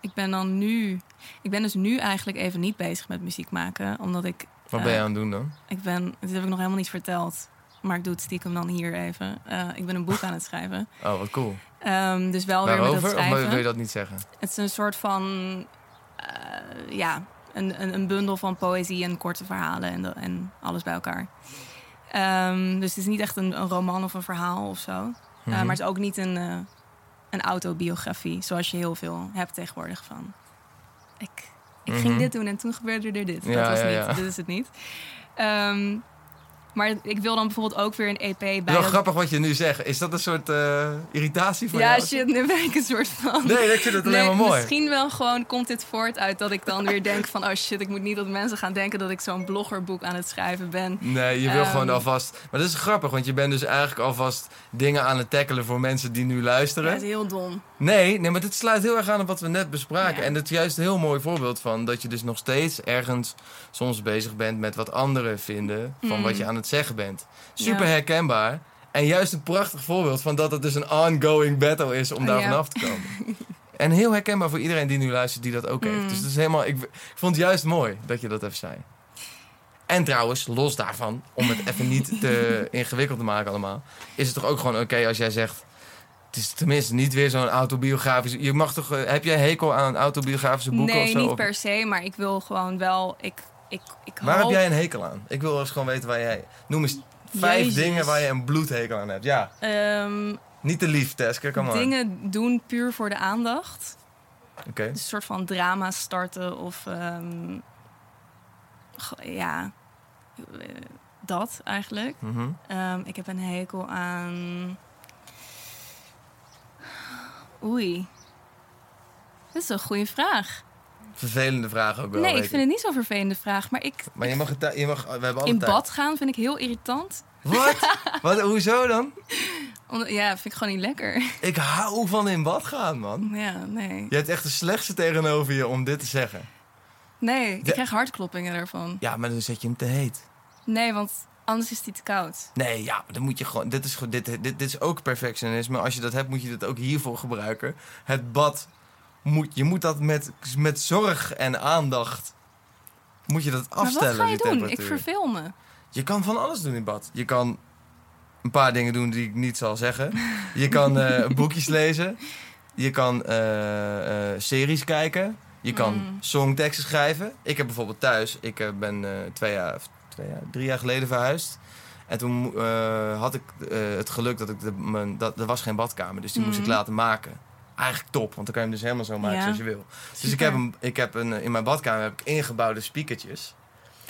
ik ben dan nu, ik ben dus nu eigenlijk even niet bezig met muziek maken, omdat ik Wat ben je Eh, aan het doen dan? ik ben, dit heb ik nog helemaal niet verteld. Maar ik doe het stiekem dan hier even. Eh, ik ben een boek aan het schrijven. <laughs> Oh, wat cool. Ehm, dus wel weer met Waarover? dat Of schrijven. wil je dat niet zeggen? Het is een soort van... ja, een, een, een bundel van poëzie en korte verhalen en, de- en alles bij elkaar. Ehm, dus het is niet echt een, een roman of een verhaal of zo. Eh, Mhm. maar het is ook niet een, eh, een autobiografie, zoals je heel veel hebt tegenwoordig van. Ik, ik Mhm. ging dit doen en toen gebeurde er dit. Ja, dat was ja, niet, ja. dit is het niet. Ehm, maar ik wil dan bijvoorbeeld ook weer een EP bij. Wel dat- grappig wat je nu zegt. Is dat een soort eh, irritatie voor Ja, jou? shit, nu ben ik een soort van. Nee, ik vind het alleen Nee, maar mooi. Misschien wel gewoon komt dit voort uit dat ik dan weer denk van... oh shit, ik moet niet dat mensen gaan denken dat ik zo'n bloggerboek aan het schrijven ben. Nee, je wil Ehm. gewoon alvast... Maar dat is grappig, want je bent dus eigenlijk alvast dingen aan het tackelen voor mensen die nu Ja, luisteren. het is heel dom. Nee, nee, maar dit sluit heel erg aan op wat we net bespraken. Ja. En dat is juist een heel mooi voorbeeld van dat je dus nog steeds ergens soms bezig bent met wat anderen vinden van Mm. wat je aan het zeggen bent. Super Ja. herkenbaar. En juist een prachtig voorbeeld van dat het dus een ongoing battle is om daar Ja. vanaf te komen. <laughs> en heel herkenbaar voor iedereen die nu luistert die dat ook heeft. Mm. Dus het is helemaal, ik, ik vond het juist mooi dat je dat even zei. En trouwens, los daarvan, om het even niet <laughs> te ingewikkeld te maken allemaal, is het toch ook gewoon oké als jij zegt. Het is tenminste niet weer zo'n autobiografisch. Je mag toch. eh, heb jij hekel aan autobiografische boeken nee, of zo? niet per se, maar ik wil gewoon wel... Ik, ik, ik Waar heb jij een hekel aan? Ik wil eens gewoon weten waar jij. Noem eens vijf Jezus. dingen waar je een bloedhekel aan hebt. Ja, Ehm, niet te lief, Teske. Come on. dingen doen puur voor de aandacht. Oké. Dus een soort van drama starten of... ehm, ja, eh, dat eigenlijk. Mhm. Ehm, ik heb een hekel aan. Oei. Dat is een goede vraag. Vervelende vraag ook wel. nee, ik vind het niet zo'n vervelende vraag. Maar ik, Maar je mag, het, je mag. We hebben alle in tijd. bad gaan vind ik heel irritant. Wat? <laughs> Wat? Hoezo dan? Ja, vind ik gewoon niet lekker. Ik hou van in bad gaan, man. ja, nee. Je hebt echt de slechtste tegenover je om dit te zeggen. Nee, ik krijg hartkloppingen ervan. Ja, maar dan zet je hem te heet. Nee, want anders is die te koud. Nee, ja, dan moet je gewoon. Dit is, dit, dit is ook perfectionisme. Als je dat hebt, moet je dat ook hiervoor gebruiken. Het bad. Moet, je moet dat met, met zorg en aandacht. Moet je dat Maar afstellen. wat ga je doen? Ik verveel me. Je kan van alles doen in bad. Je kan een paar dingen doen die ik niet zal zeggen. Je kan eh, <laughs> boekjes lezen. Je kan eh, eh, series kijken. Je kan Mm. songteksten schrijven. Ik heb bijvoorbeeld thuis, ik ben twee, jaar, of twee jaar, drie jaar geleden verhuisd. En toen had ik het geluk dat ik de, mijn, dat er was geen badkamer, dus die moest ik Mhm. laten maken. Eigenlijk top, want dan kan je hem dus helemaal zo maken Ja. zoals je wil. Dus ik heb, een, ik heb een, in mijn badkamer heb ik ingebouwde speakertjes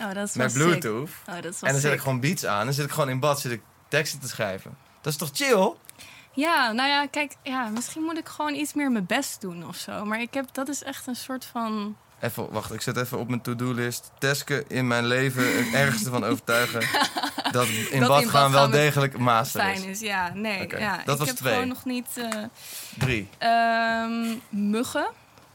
Oh, dat is met. Bluetooth. Oh, dat is En dan zet ik gewoon beats aan. Dan zit ik gewoon in bad zit ik teksten te schrijven. Dat is toch chill? Ja, nou ja, kijk, ja, misschien moet ik gewoon iets meer mijn best doen of zo. Maar ik heb, dat is echt een soort van... Even, wacht, ik zet even op mijn to-do-list. Teske in mijn leven het ergste van overtuigen. <laughs> dat <laughs> in in bad bad gaan wel degelijk master fijn is. is. Ja, nee. Oké, ja. dat ik was heb twee. gewoon nog niet... eh, Drie. ehm, muggen.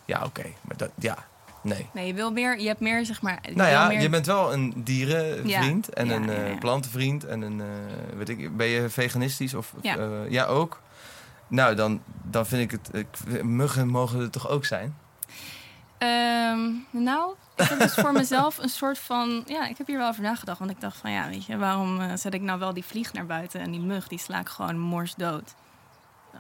Ja, oké. Maar dat, ja, nee. Nee, je wil meer, je hebt meer, zeg maar... je Nou ja, meer- je bent wel een dierenvriend Ja, en ja, een eh, ja. plantenvriend. En een, eh, weet ik, ben je veganistisch? Of, Ja. ja, ook. Nou, dan, dan vind ik het... muggen mogen er toch ook zijn? Ehm, nou, ik heb dus voor <laughs> mezelf een soort van... Ja, ik heb hier wel over nagedacht. Want ik dacht van, ja, weet je... Waarom eh, zet ik nou wel die vlieg naar buiten... en die mug, die sla ik gewoon mors dood?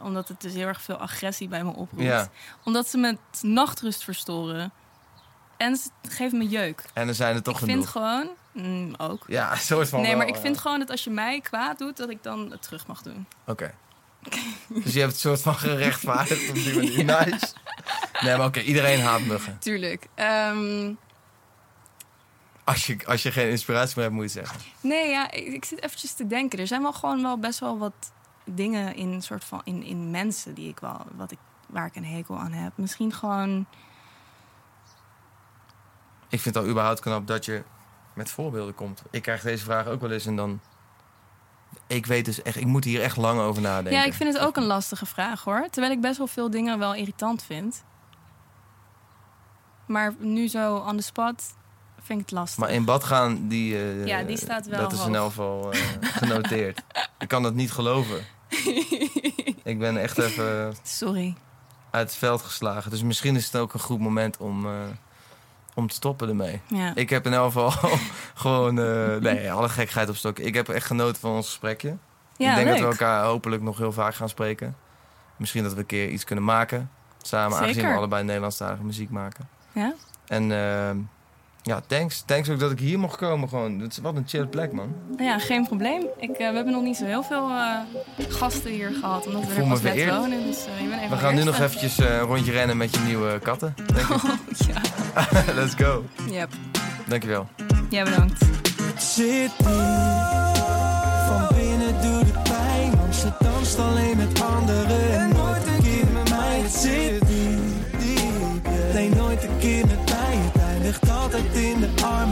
Omdat het dus heel erg veel agressie bij me oproept. Ja. Omdat ze mijn nachtrust verstoren. En ze geven me jeuk. En er zijn er toch ik genoeg. vind gewoon... mm, ook. Ja, <laughs> een soort van Nee, wel, maar ik ja. vind gewoon dat als je mij kwaad doet... dat ik dan het terug mag doen. Oké. <laughs> dus je hebt het soort van gerechtvaardigd op die manier. Nice. Nee, maar oké, iedereen haat muggen. Tuurlijk. Ehm, Als je, als je geen inspiratie meer hebt, moet je het zeggen. Nee, ja, ik, ik zit eventjes te denken. Er zijn wel gewoon wel best wel wat dingen in soort van in, in mensen die ik wel wat ik waar ik een hekel aan heb. Misschien gewoon Ik vind het al überhaupt knap dat je met voorbeelden komt. Ik krijg deze vraag ook wel eens en dan... Ik weet dus echt, ik moet hier echt lang over nadenken. Ja, ik vind het ook een lastige vraag hoor. Terwijl ik best wel veel dingen wel irritant vind. Maar nu zo on the spot vind ik het lastig. Maar in bad gaan, die, eh, Ja, die staat wel dat is in elk geval eh, genoteerd. <laughs> ik kan dat niet geloven. ik ben echt even Sorry. uit het veld geslagen. Dus misschien is het ook een goed moment om, eh, om te stoppen ermee. Ja. Ik heb in elk geval <laughs> gewoon... eh, nee, alle gekheid op stok. Ik heb echt genoten van ons gesprekje. ja, ik denk leuk. dat we elkaar hopelijk nog heel vaak gaan spreken. Misschien dat we een keer iets kunnen maken. Samen, aangezien we Zeker. allebei Nederlandstalige muziek maken. Ja? En ehm, ja, thanks. Thanks ook dat ik hier mocht komen gewoon. Het is wat een chill plek, man. Nou ja, geen probleem. Ik, eh, we hebben nog niet zo heel veel eh, gasten hier gehad. Omdat Ik we er me pas net wonen. Dus eh, je bent even We gaan nu nog eventjes eh, een rondje rennen met je nieuwe katten. Denk ik. <laughs> ja. <laughs> Let's go. Yep. Dankjewel. Ja, bedankt. zit niet. Van binnen doet het pijn, want ze danst alleen met anderen.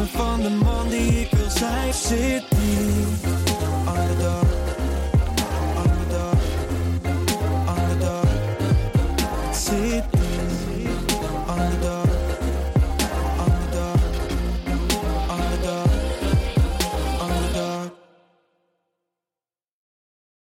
Van de man die ik wil zijn. Zit alle dag